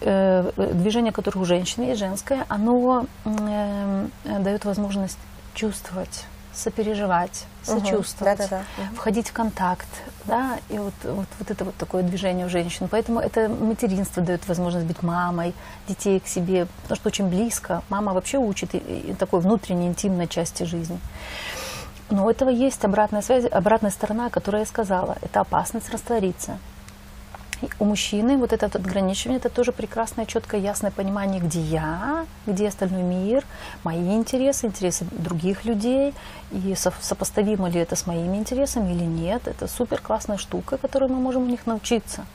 э, движение, которое у женщины и женское, оно э, дает возможность чувствовать сопереживать, сочувствовать, Да-да-да. Мгм. входить в контакт, да, и вот, вот, вот это вот такое движение у женщин. Поэтому это материнство дает возможность быть мамой, детей к себе, потому что очень близко. Мама вообще учит и, и такой внутренней интимной части жизни. Но у этого есть обратная связь, обратная сторона, которую я сказала. Это опасность раствориться. У мужчины вот это вот ограничивание, это тоже прекрасное, четкое, ясное понимание, где я, где остальной мир, мои интересы, интересы других людей, и со- сопоставимо ли это с моими интересами или нет. Это супер классная штука, которой мы можем у них научиться.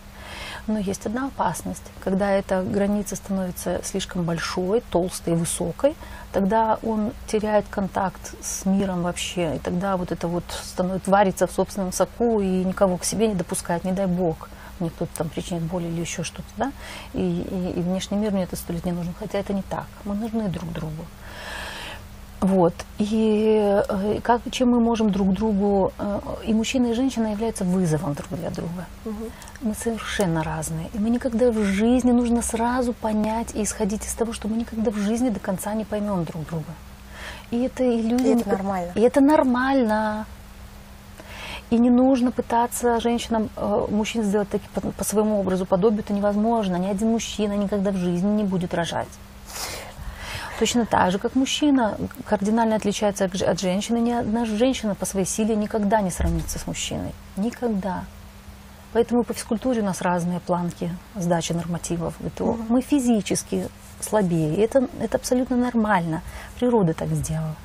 Но есть одна опасность. Когда эта граница становится слишком большой, толстой, высокой, тогда он теряет контакт с миром вообще. И тогда вот это вот становится, варится в собственном соку и никого к себе не допускает, не дай бог. Мне кто-то там причинит боль или еще что-то, да? И, и, и внешний мир мне это сто лет не нужен. Хотя это не так. Мы нужны друг другу. Вот. И э, как, чем мы можем друг другу... э, И мужчина, и женщина являются вызовом друг для друга. Мы совершенно разные. И мы никогда в жизни нужно сразу понять и исходить из того, что мы никогда в жизни до конца не поймем друг друга. И это иллюзия. И это нормально. И это нормально. И не нужно пытаться женщинам, э, мужчин сделать таки по, по своему образу подобию. Это невозможно. Ни один мужчина никогда в жизни не будет рожать. Точно так же, как мужчина кардинально отличается от, женщины, ни одна женщина по своей силе никогда не сравнится с мужчиной. Никогда. Поэтому по физкультуре у нас разные планки сдачи нормативов ГТО. Мы физически слабее. И это, это абсолютно нормально. Природа так сделала.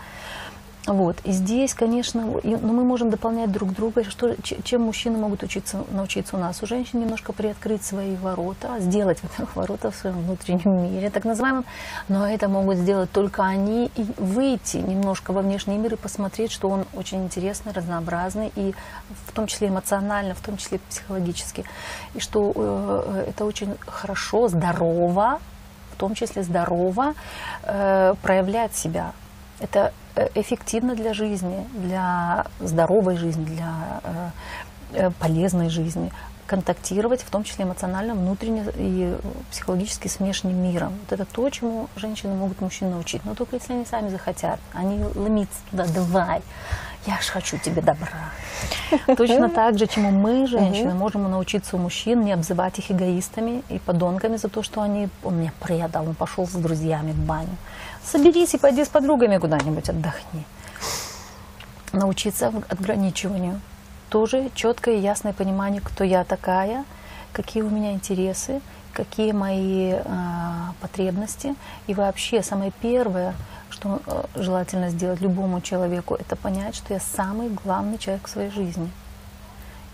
Вот. И здесь, конечно, но мы можем дополнять друг друга, что, чем мужчины могут учиться, научиться у нас. У женщин немножко приоткрыть свои ворота, сделать, во-первых, ворота в своем внутреннем мире, так называемом, но это могут сделать только они и выйти немножко во внешний мир и посмотреть, что он очень интересный, разнообразный, и в том числе эмоционально, в том числе психологически, и что э, это очень хорошо, здорово, в том числе здорово, э, проявлять себя. Это э, эффективно для жизни, для здоровой жизни, для э, э, полезной жизни. Контактировать, в том числе эмоционально, внутренне и психологически с внешним миром. Вот это то, чему женщины могут мужчин научить. Но только если они сами захотят. Они ломиться туда, давай, я ж хочу тебе добра. Точно так же, чему мы, женщины, можем научиться у мужчин, не обзывать их эгоистами и подонками за то, что они, он меня предал, он пошел с друзьями в баню. Соберись и пойди с подругами куда-нибудь отдохни. Научиться отграничиванию. Тоже четкое и ясное понимание, кто я такая, какие у меня интересы, какие мои а, потребности. И вообще самое первое, что э, желательно сделать любому человеку, это понять, что я самый главный человек в своей жизни.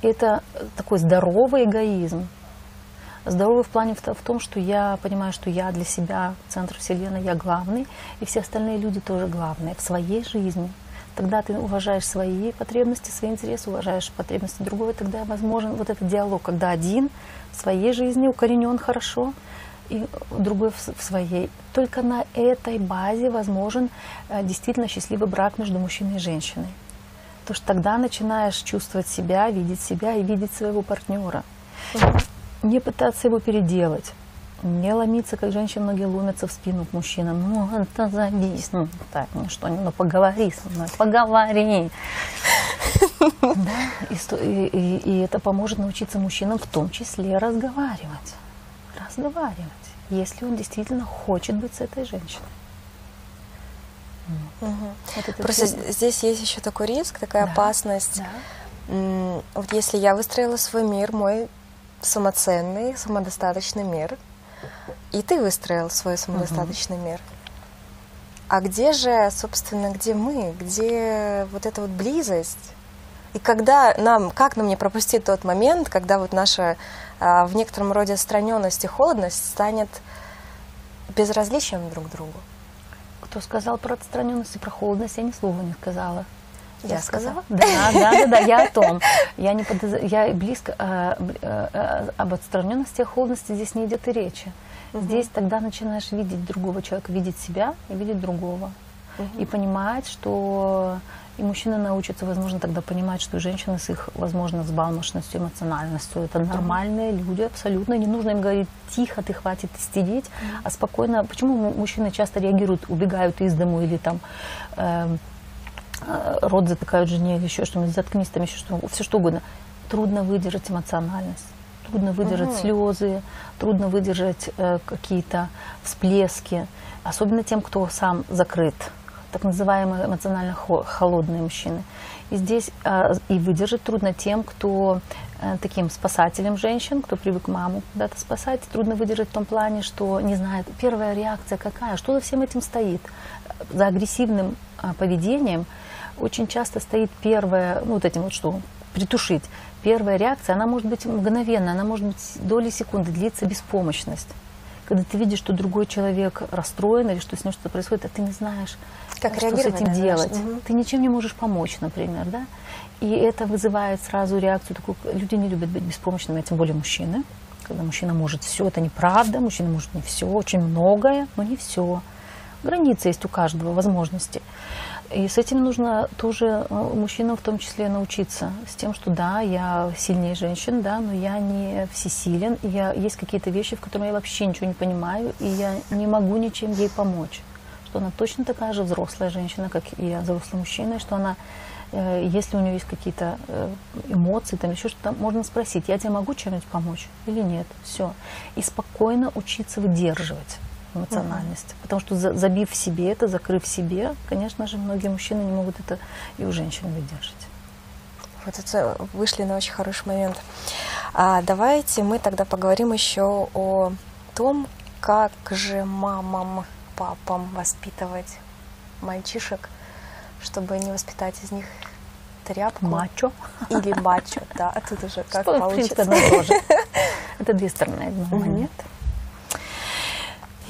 Это э, такой здоровый эгоизм. Здоровый в плане в том, что я понимаю, что я для себя центр Вселенной, я главный, и все остальные люди тоже главные в своей жизни. Тогда ты уважаешь свои потребности, свои интересы, уважаешь потребности другого, тогда возможен вот этот диалог, когда один в своей жизни укоренен хорошо, и другой в своей. Только на этой базе возможен э, действительно счастливый брак между мужчиной и женщиной. Потому что тогда начинаешь чувствовать себя, видеть себя и видеть своего партнера. Не пытаться его переделать. Не ломиться, как женщины многие ломятся в спину к мужчинам. Ну, это завис, ну, так, ну что, ну, поговори со мной, поговори. Да, и, и- и- это поможет научиться мужчинам в том числе разговаривать. Разговаривать, если он действительно хочет быть с этой женщиной. Вот это Просто з- здесь есть еще такой риск, такая Да, опасность. да. Вот если я выстроила свой мир, мой самоценный, самодостаточный мир, и ты выстроил свой самодостаточный мир, а где же, собственно, где мы, где вот эта вот близость? И когда нам, как нам не пропустить тот момент, когда вот наша а, в некотором роде отстраненность и холодность станет безразличием друг к другу? Кто сказал про отстраненность и про холодность, я ни слова не сказала. Я сказала? Да, да, да, да, я о том. Я не подоз- я близко а, а, а, об отстраненности и холодности здесь не идет и речи. Здесь тогда начинаешь видеть другого человека, видеть себя и видеть другого. И понимать, что и мужчины научатся, возможно, тогда понимать, что женщины с их, возможно, взбалмошностью, эмоциональностью, это нормальные люди абсолютно. Не нужно им говорить, тихо, ты хватит истерить, а спокойно. Почему му- мужчины часто реагируют, убегают из дому или там эм, э, рот затыкают жене еще что-нибудь, заткнись там еще что все что угодно. Трудно выдержать эмоциональность, трудно выдержать Мгм. слезы, трудно выдержать э, какие-то всплески, особенно тем, кто сам закрыт, так называемые эмоционально хо- холодные мужчины. И здесь э, и выдержать трудно тем, кто э, таким спасателем женщин, кто привык маму куда-то спасать, трудно выдержать в том плане, что не знает, первая реакция какая, что за всем этим стоит. За агрессивным э, поведением очень часто стоит первая, ну вот этим вот что, притушить. Первая реакция, она может быть мгновенная, она может быть доли секунды, длится беспомощность. Когда ты видишь, что другой человек расстроен или что с ним что-то происходит, а ты не знаешь, Как что с этим делать. мгм. Ты ничем не можешь помочь, например, да? И это вызывает сразу реакцию такую, люди не любят быть беспомощными, а тем более мужчины. Когда мужчина может все, это неправда, мужчина может не все, очень многое, но не все. Границы есть у каждого, возможности. И с этим нужно тоже э, мужчинам в том числе научиться. С тем, что да, я сильнее женщин, да, но я не всесилен. И я, есть какие-то вещи, в которых я вообще ничего не понимаю, и я не могу ничем ей помочь. Что она точно такая же взрослая женщина, как и я, взрослый мужчина, и что она, э, если у нее есть какие-то э, эмоции, там еще что-то, можно спросить, я тебе могу чем-нибудь помочь или нет. Все. И спокойно учиться выдерживать эмоциональность. Потому что за- забив в себе это, закрыв в себе, конечно же, многие мужчины не могут это и у женщин выдержать. Вот это вышли на очень хороший момент. А давайте мы тогда поговорим еще о том, как же мамам, папам воспитывать мальчишек, чтобы не воспитать из них тряпку Мачо. или мачо. Да, тут уже как Что, в принципе, получится. одно. Это две стороны одной Мгм. монеты.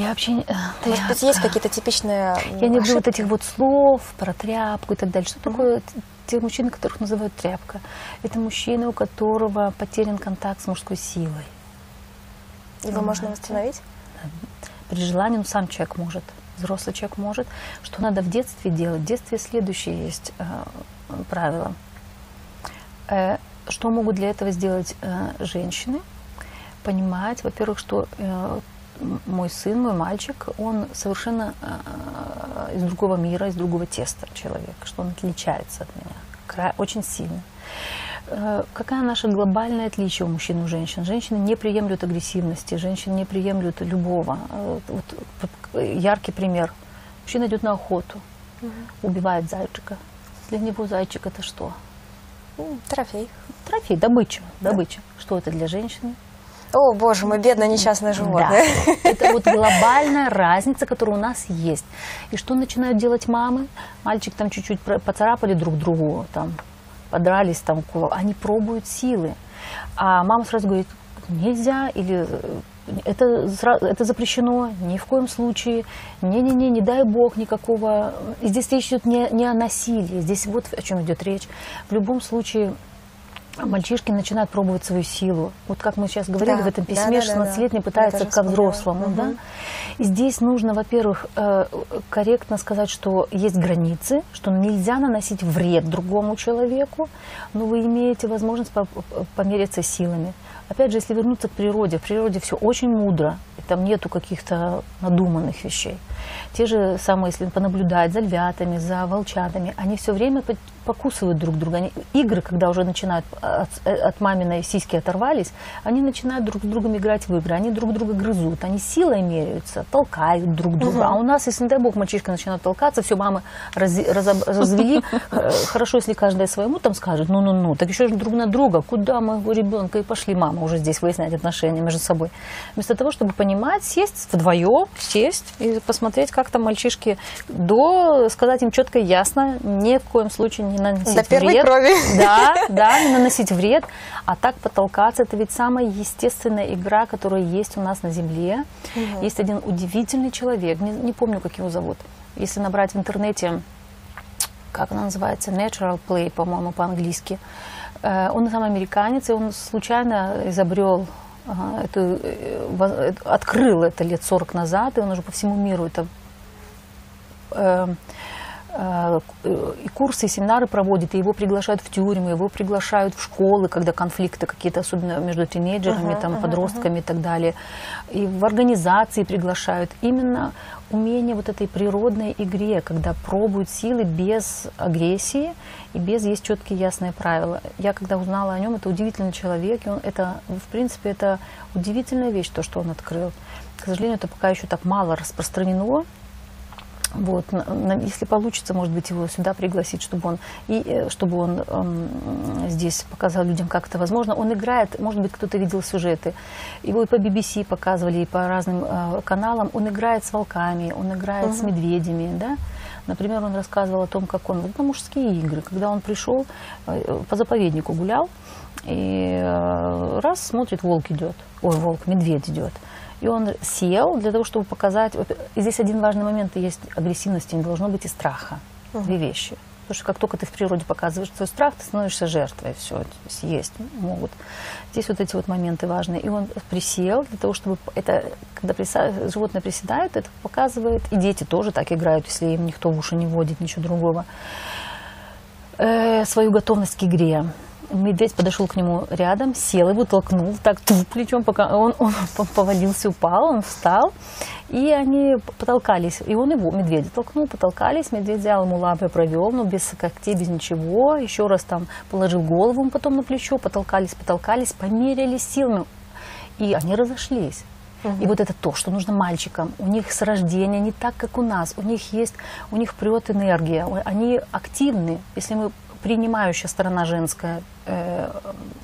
Я вообще не- э, Может быть, есть какие-то типичные Я не люблю вот этих вот слов про тряпку и так далее. Что такое т- те мужчины, которых называют тряпка? Это мужчина, у которого потерян контакт с мужской силой. Его можно Понимаете? восстановить? При желании, ну, сам человек может, взрослый человек может. Что надо в детстве делать? В детстве следующее есть э, правило. Э, что могут для этого сделать э, женщины? Понимать, во-первых, что э, мой сын, мой мальчик, он совершенно э, из другого мира, из другого теста человек, что он отличается от меня очень сильно. Э, Какая наша глобальное отличие у мужчин и у женщин? Женщины не приемлют агрессивности, женщины не приемлют любого. Э, Вот, яркий пример. Мужчина идет на охоту, убивает зайчика. Для него зайчик это что? М, Трофей. Трофей, добыча. Добыча. Что это для женщины? О, боже мой, бедное несчастное животное. Да. Это вот глобальная разница, которая у нас есть. И что начинают делать мамы? Мальчик там чуть-чуть поцарапали друг другу, там, подрались, там, они пробуют силы. А мама сразу говорит, нельзя, или э, это, это запрещено, ни в коем случае, не-не-не, не дай бог никакого. И здесь речь идет не, не о насилии, здесь вот о чем идет речь. В любом случае, мальчишки начинают пробовать свою силу. Вот как мы сейчас говорили Да, в этом да, письме, да, да, да. 16-летний Я пытается вспомнила. взрослому, Мгм. да? И здесь нужно, во-первых, э, корректно сказать, что есть границы, что нельзя наносить вред другому человеку, но вы имеете возможность по- по- помериться силами. Опять же, если вернуться к природе, в природе все очень мудро, и там нету каких-то надуманных вещей. Те же самые, если понаблюдать за львятами, за волчатами, они все время по- покусывают друг друга. Они, игры, когда уже начинают от, от маминой сиськи оторвались, они начинают друг с другом играть в игры, они друг друга грызут, они силой меряются, толкают друг друга. А у нас, если, не дай бог, мальчишка начинает толкаться, все, мамы рази- разоб- развели. Э, Хорошо, если каждая своему там скажет, ну-ну-ну, так еще же друг на друга, куда моего ребенка, и пошли мама уже здесь выяснять отношения между собой. Вместо того, чтобы понимать, сесть вдвоем, сесть и посмотреть, как там мальчишки, до сказать им четко и ясно, ни в коем случае не наносить До первой вред. крови. Да, да, не наносить вред, а так потолкаться, это ведь самая естественная игра, которая есть у нас на Земле. Есть один удивительный человек, не, не помню, как его зовут. Если набрать в интернете, как она называется, Natural Play, по-моему, по-английски. Э, Он сам американец, и он случайно изобрел э, во- э, открыл это лет 40 назад, и он уже по всему миру это и курсы, и семинары проводит, и его приглашают в тюрьмы, его приглашают в школы, когда конфликты какие-то, особенно между тинейджерами, Ага, там, ага, подростками и так далее. И в организации приглашают. Именно умение вот этой природной игре, когда пробуют силы без агрессии и без есть четкие ясные правила. Я когда узнала о нем, это удивительный человек, и он, это, в принципе, это удивительная вещь, то, что он открыл. К сожалению, это пока еще так мало распространено. Вот, если получится, может быть, его сюда пригласить, чтобы он, и, э, чтобы он эм, здесь показал людям, как это возможно. Он играет, может быть, кто-то видел сюжеты. Его и по BBC показывали, и по разным э, каналам. Он играет с волками, он играет с медведями, да. Например, он рассказывал о том, как он, на мужские игры, когда он пришел, э, по заповеднику гулял, и э, раз смотрит, волк идет, ой, волк, медведь идет. И он сел для того, чтобы показать. и здесь один важный момент есть агрессивности, не должно быть и страха. Две вещи. Потому что как только ты в природе показываешь свой страх, ты становишься жертвой, все, съесть могут. Здесь вот эти вот моменты важные. И он присел для того, чтобы это, когда животное приседает, это показывает, и дети тоже так играют, если им никто в уши не вводит, ничего другого, э, свою готовность к игре. Медведь подошел к нему рядом, сел его, толкнул так ту, плечом, пока он, он по- повалился, упал, он встал, и они потолкались. И он его, медведя, толкнул, потолкались, медведь взял ему лапы, провел, но без когтей, без ничего, еще раз там положил голову потом на плечо, потолкались, потолкались, померились силами, и они разошлись. И вот это то, что нужно мальчикам. У них с рождения не так, как у нас. У них есть, у них прет энергия. Они активны. Если мы принимающая сторона женская, э,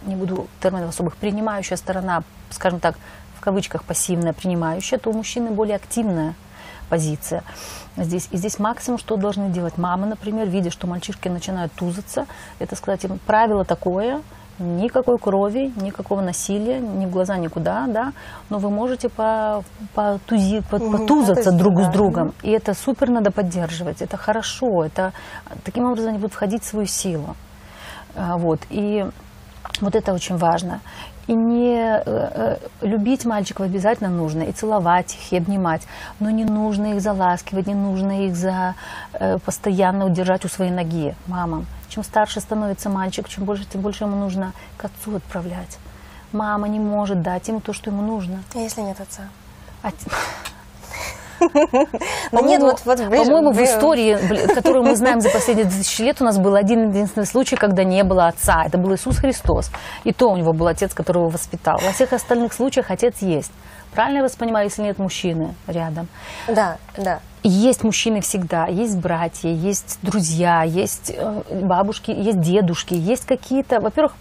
не буду терминов особых, принимающая сторона, скажем так, в кавычках пассивная, принимающая, то у мужчины более активная позиция здесь. И здесь максимум, что должны делать мамы, например, видя, что мальчишки начинают тузаться, это сказать им, правило такое, никакой крови, никакого насилия, ни в глаза, никуда, да, но вы можете по, потузи, по- Мгм, потузаться друг с да. другом. И это супер надо поддерживать, это хорошо, это таким образом они будут входить в свою силу. А, Вот, и вот это очень важно. И не э, э, любить мальчиков обязательно нужно, и целовать их, и обнимать, но не нужно их заласкивать, не нужно их за, э, постоянно удержать у своей ноги мамам. Чем старше становится мальчик, чем больше, тем больше ему нужно к отцу отправлять. Мама не может дать ему то, что ему нужно. А если нет отца? А Ну нет, По-моему, вот, вот ближе- по-моему, в истории, которую мы знаем за последние тысячи лет, у нас был один единственный случай, когда не было отца. Это был Иисус Христос. И то у него был отец, который его воспитал. Во всех остальных случаях отец есть. Правильно я вас понимаю, если нет мужчины рядом? Да, да. Есть мужчины всегда, есть братья, есть друзья, есть э, бабушки, есть дедушки, есть какие-то, во-первых,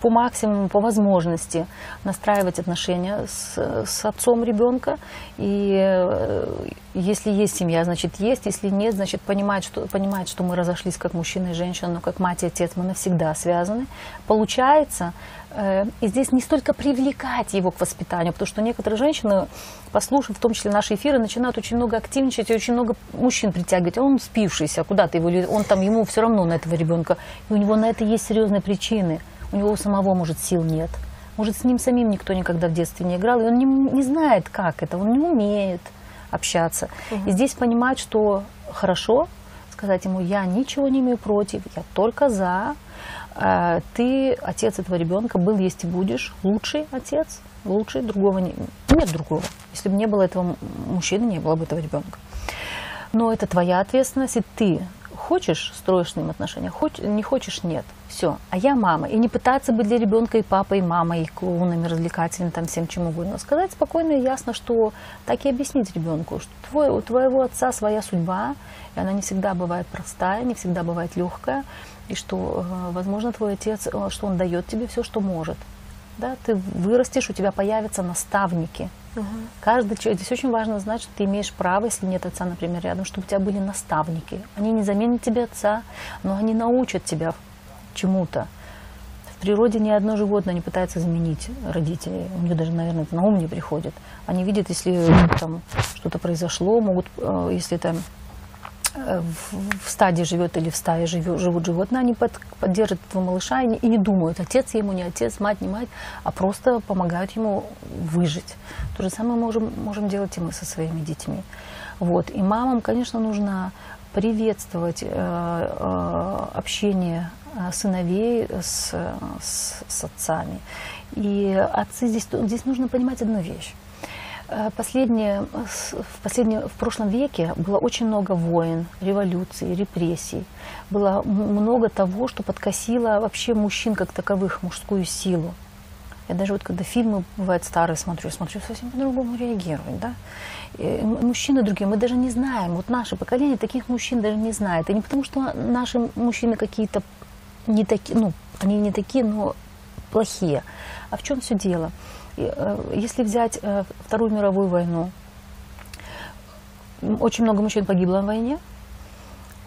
по максимуму, по возможности настраивать отношения с, с отцом ребенка. И э, если есть семья, значит есть. Если нет, значит понимать, что, понимать, что мы разошлись как мужчина и женщина, но как мать и отец мы навсегда связаны. Получается, э, и здесь не столько привлекать его к воспитанию, потому что некоторые женщины, послушав, в том числе наши эфиры, начинают очень много активничать и очень много мужчин притягивать. Он спившийся, куда ты его, он там, ему все равно на этого ребенка. И у него на это есть серьезные причины. У него у самого, может, сил нет. Может, с ним самим никто никогда в детстве не играл, и он не, не знает, как это, он не умеет общаться. И здесь понимать, что хорошо, сказать ему, я ничего не имею против, я только за, Э, ты отец этого ребенка, был, есть и будешь, лучший отец, лучший, другого не, нет другого. Если бы не было этого мужчины, не было бы этого ребенка. Но это твоя ответственность, и ты хочешь, строишь с ним отношения, хоч- не хочешь, нет. Все. А я мама. И не пытаться быть для ребенка и папой, и мамой, и клоунами, развлекательными, там всем чем угодно. Сказать спокойно и ясно, что так и объяснить ребенку, что твой, у твоего отца своя судьба, и она не всегда бывает простая, не всегда бывает легкая, и что, э, возможно, твой отец, э, что он дает тебе все, что может. Да, ты вырастешь, у тебя появятся наставники. Каждый человек, здесь очень важно знать, что ты имеешь право, если нет отца, например, рядом, чтобы у тебя были наставники. Они не заменят тебе отца, но они научат тебя чему-то. В природе ни одно животное не пытается заменить родителей. У них даже, наверное, это на ум не приходит. Они видят, если там что-то произошло, могут, э, если там э, в, в стаде живет или в стае живет, живут животные, они под- поддержат этого малыша и не, и не думают, отец ему не отец, мать не мать, а просто помогают ему выжить. То же самое можем, можем делать и мы со своими детьми. Вот. И мамам, конечно, нужно приветствовать общение сыновей с, с, с отцами. И отцы здесь, здесь нужно понимать одну вещь. Последнее, в, последнее, в прошлом веке было очень много войн, революций, репрессий. Было много того, что подкосило вообще мужчин как таковых, мужскую силу. Я даже вот когда фильмы, бывают старые, смотрю, смотрю, совсем по-другому реагирую, да. Мужчины другие, мы даже не знаем, вот наше поколение таких мужчин даже не знает. И не потому, что наши мужчины какие-то не такие, ну, они не такие, но плохие. А в чем все дело? Э, если взять э, Вторую мировую войну, очень много мужчин погибло в войне,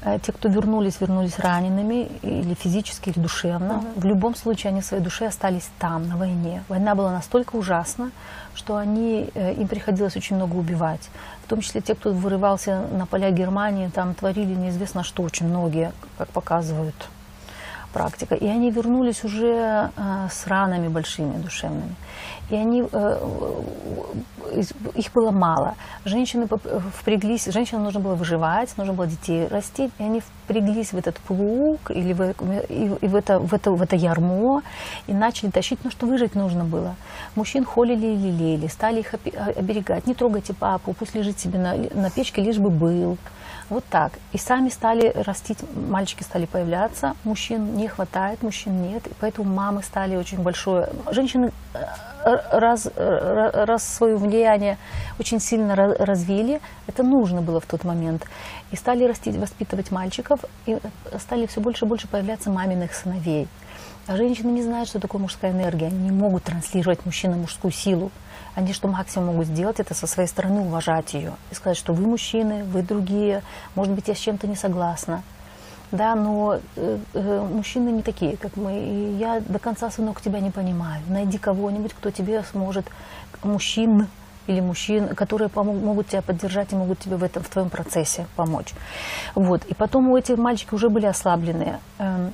Э, те, кто вернулись, вернулись ранеными, или физически, или душевно. Uh-huh. В любом случае они в своей душе остались там, на войне. Война была настолько ужасна, что они, им приходилось очень много убивать. В том числе те, кто вырывался на поля Германии, там творили неизвестно что, очень многие, как показывают практика. И они вернулись уже с ранами большими душевными. И они, э, их было мало. Женщины впряглись, женщинам нужно было выживать, нужно было детей растить, и они впряглись в этот плуг или в, и в, это, в, это, в это ярмо и начали тащить, ну что выжить нужно было. Мужчин холили и лелеяли, стали их оберегать. Не трогайте папу, пусть лежит себе на, на печке, лишь бы был. Вот так. И сами стали растить, мальчики стали появляться, мужчин не хватает, мужчин нет, и поэтому мамы стали очень большое. Женщины э, раз, раз свое влияние очень сильно развили, это нужно было в тот момент. И стали растить, воспитывать мальчиков, и стали все больше и больше появляться маминых сыновей. А женщины не знают, что такое мужская энергия, они не могут транслировать мужчинам мужскую силу. Они что максимум могут сделать, это со своей стороны уважать ее и сказать, что вы мужчины, вы другие, может быть, я с чем-то не согласна. Да, но э, э, мужчины не такие, как мы. И я до конца, сынок, тебя не понимаю. Найди кого-нибудь, кто тебе сможет, мужчин или мужчин, которые помогут, могут тебя поддержать и могут тебе в этом в твоем процессе помочь. Вот. И потом у этих мальчиков уже были ослабленные. Эм,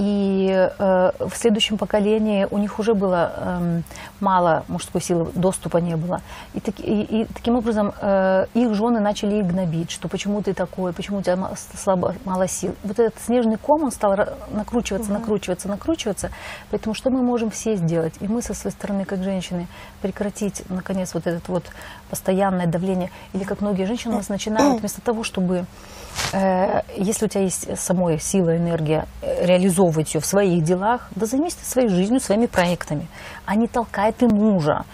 и э, в следующем поколении у них уже было э, мало мужской силы, доступа не было. И, так, и, и таким образом э, их жены начали их гнобить, что почему ты такой, почему у тебя слабо, мало сил. Вот этот снежный ком, он стал накручиваться, угу. накручиваться, накручиваться. Поэтому что мы можем все сделать? И мы со своей стороны, как женщины, прекратить, наконец, вот это вот постоянное давление. Или как многие женщины у нас начинают, вместо того, чтобы если у тебя есть самой сила, энергия, э, реализовывать ее в своих делах, да займись ты своей жизнью, своими проектами, а не толкай ты мужа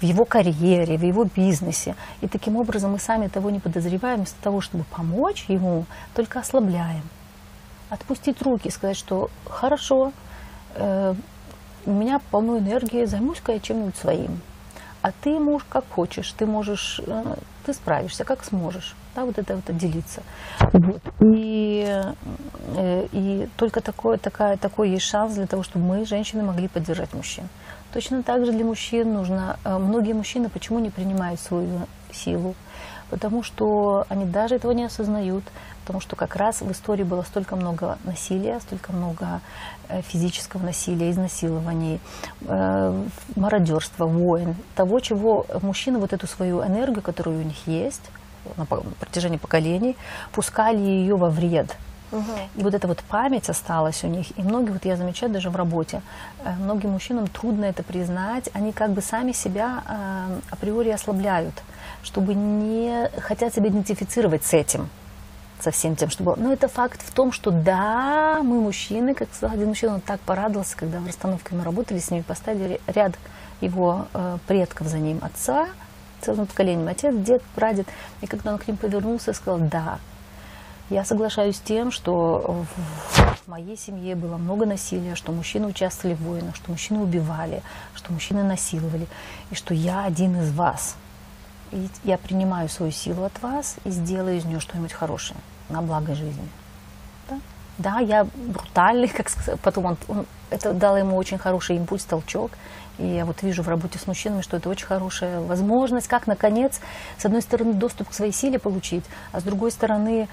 в его карьере, в его бизнесе. И таким образом мы сами того не подозреваем, вместо того, чтобы помочь ему, только ослабляем. Отпустить руки, сказать, что хорошо, э, у меня полно энергии, займусь-ка я чем-нибудь своим. А ты, муж, как хочешь, ты можешь, э, ты справишься, как сможешь. Да, вот это вот отделиться. Вот. И, э, и только такой, такая, такой есть шанс для того, чтобы мы, женщины, могли поддержать мужчин. Точно так же для мужчин нужно, э, многие мужчины почему не принимают свою силу? Потому что они даже этого не осознают, потому что как раз в истории было столько много насилия, столько много э, физического насилия, изнасилований, мародерства, войн, того, чего мужчины вот эту свою энергию, которую у них есть на протяжении поколений, пускали ее во вред. И вот эта вот память осталась у них. И многие, вот я замечаю даже в работе, э, многим мужчинам трудно это признать. Они как бы сами себя э, априори ослабляют, чтобы не хотят себя идентифицировать с этим со всем тем, чтобы... Но это факт в том, что да, мы мужчины, как сказал один мужчина, он так порадовался, когда в расстановке мы работали с ними, поставили ряд его э, предков за ним, отца, целым поколением, отец, дед, прадед. И когда он к ним повернулся, сказал, да, я соглашаюсь с тем, что в моей семье было много насилия, что мужчины участвовали в войнах, что мужчины убивали, что мужчины насиловали, и что я один из вас. И я принимаю свою силу от вас и сделаю из нее что-нибудь хорошее на благо жизни. Да, да я брутальный, как сказать, потом он, он, это дало ему очень хороший импульс, толчок. И я вот вижу в работе с мужчинами, что это очень хорошая возможность, как, наконец, с одной стороны, доступ к своей силе получить, а с другой стороны,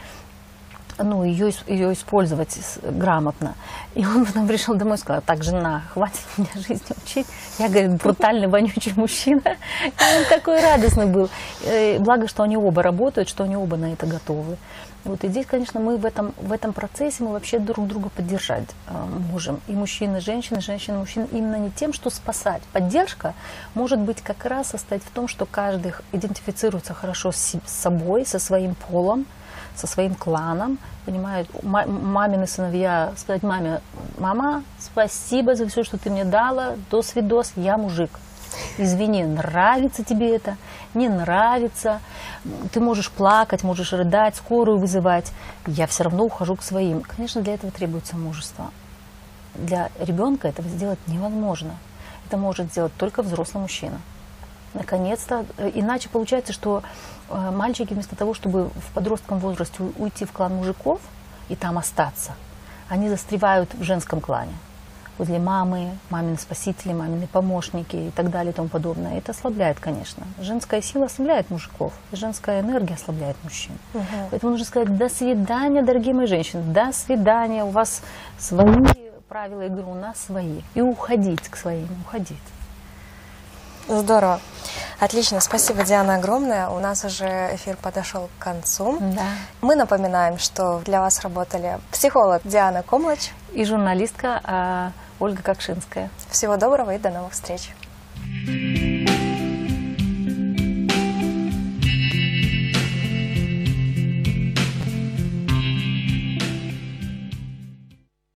ну, ее, ее использовать грамотно. И он потом пришел домой и сказал, так, жена, хватит меня жизни учить. Я, говорит, брутальный, вонючий мужчина. И он такой радостный был. Э, Благо, что они оба работают, что они оба на это готовы. Вот, и здесь, конечно, мы в этом, в этом процессе мы вообще друг друга поддержать э, можем. И мужчины, и женщины, женщины, и мужчины. Именно не тем, что спасать. Поддержка может быть как раз состоять в том, что каждый идентифицируется хорошо с собой, со своим полом, со своим кланом, понимают, ма- мамины сыновья сказать маме, мама, спасибо за все, что ты мне дала, до свидос, я мужик. Извини, нравится тебе это, не нравится, ты можешь плакать, можешь рыдать, скорую вызывать, я все равно ухожу к своим. Конечно, для этого требуется мужество. Для ребенка этого сделать невозможно. Это может сделать только взрослый мужчина. Наконец-то. Э, Иначе получается, что мальчики вместо того, чтобы в подростковом возрасте уйти в клан мужиков и там остаться, они застревают в женском клане. Возле мамы, мамины спасители, мамины помощники и так далее и тому подобное. Это ослабляет, конечно. Женская сила ослабляет мужиков, женская энергия ослабляет мужчин. Поэтому нужно сказать до свидания, дорогие мои женщины, до свидания. У вас свои правила игры, у нас свои. И уходить к своим, уходить. Здорово. Отлично, спасибо, Диана, огромное. У нас уже эфир подошел к концу. Да. Мы напоминаем, что для вас работали психолог Диана Комлач. И журналистка а, Ольга Кокшинская. Всего доброго и до новых встреч.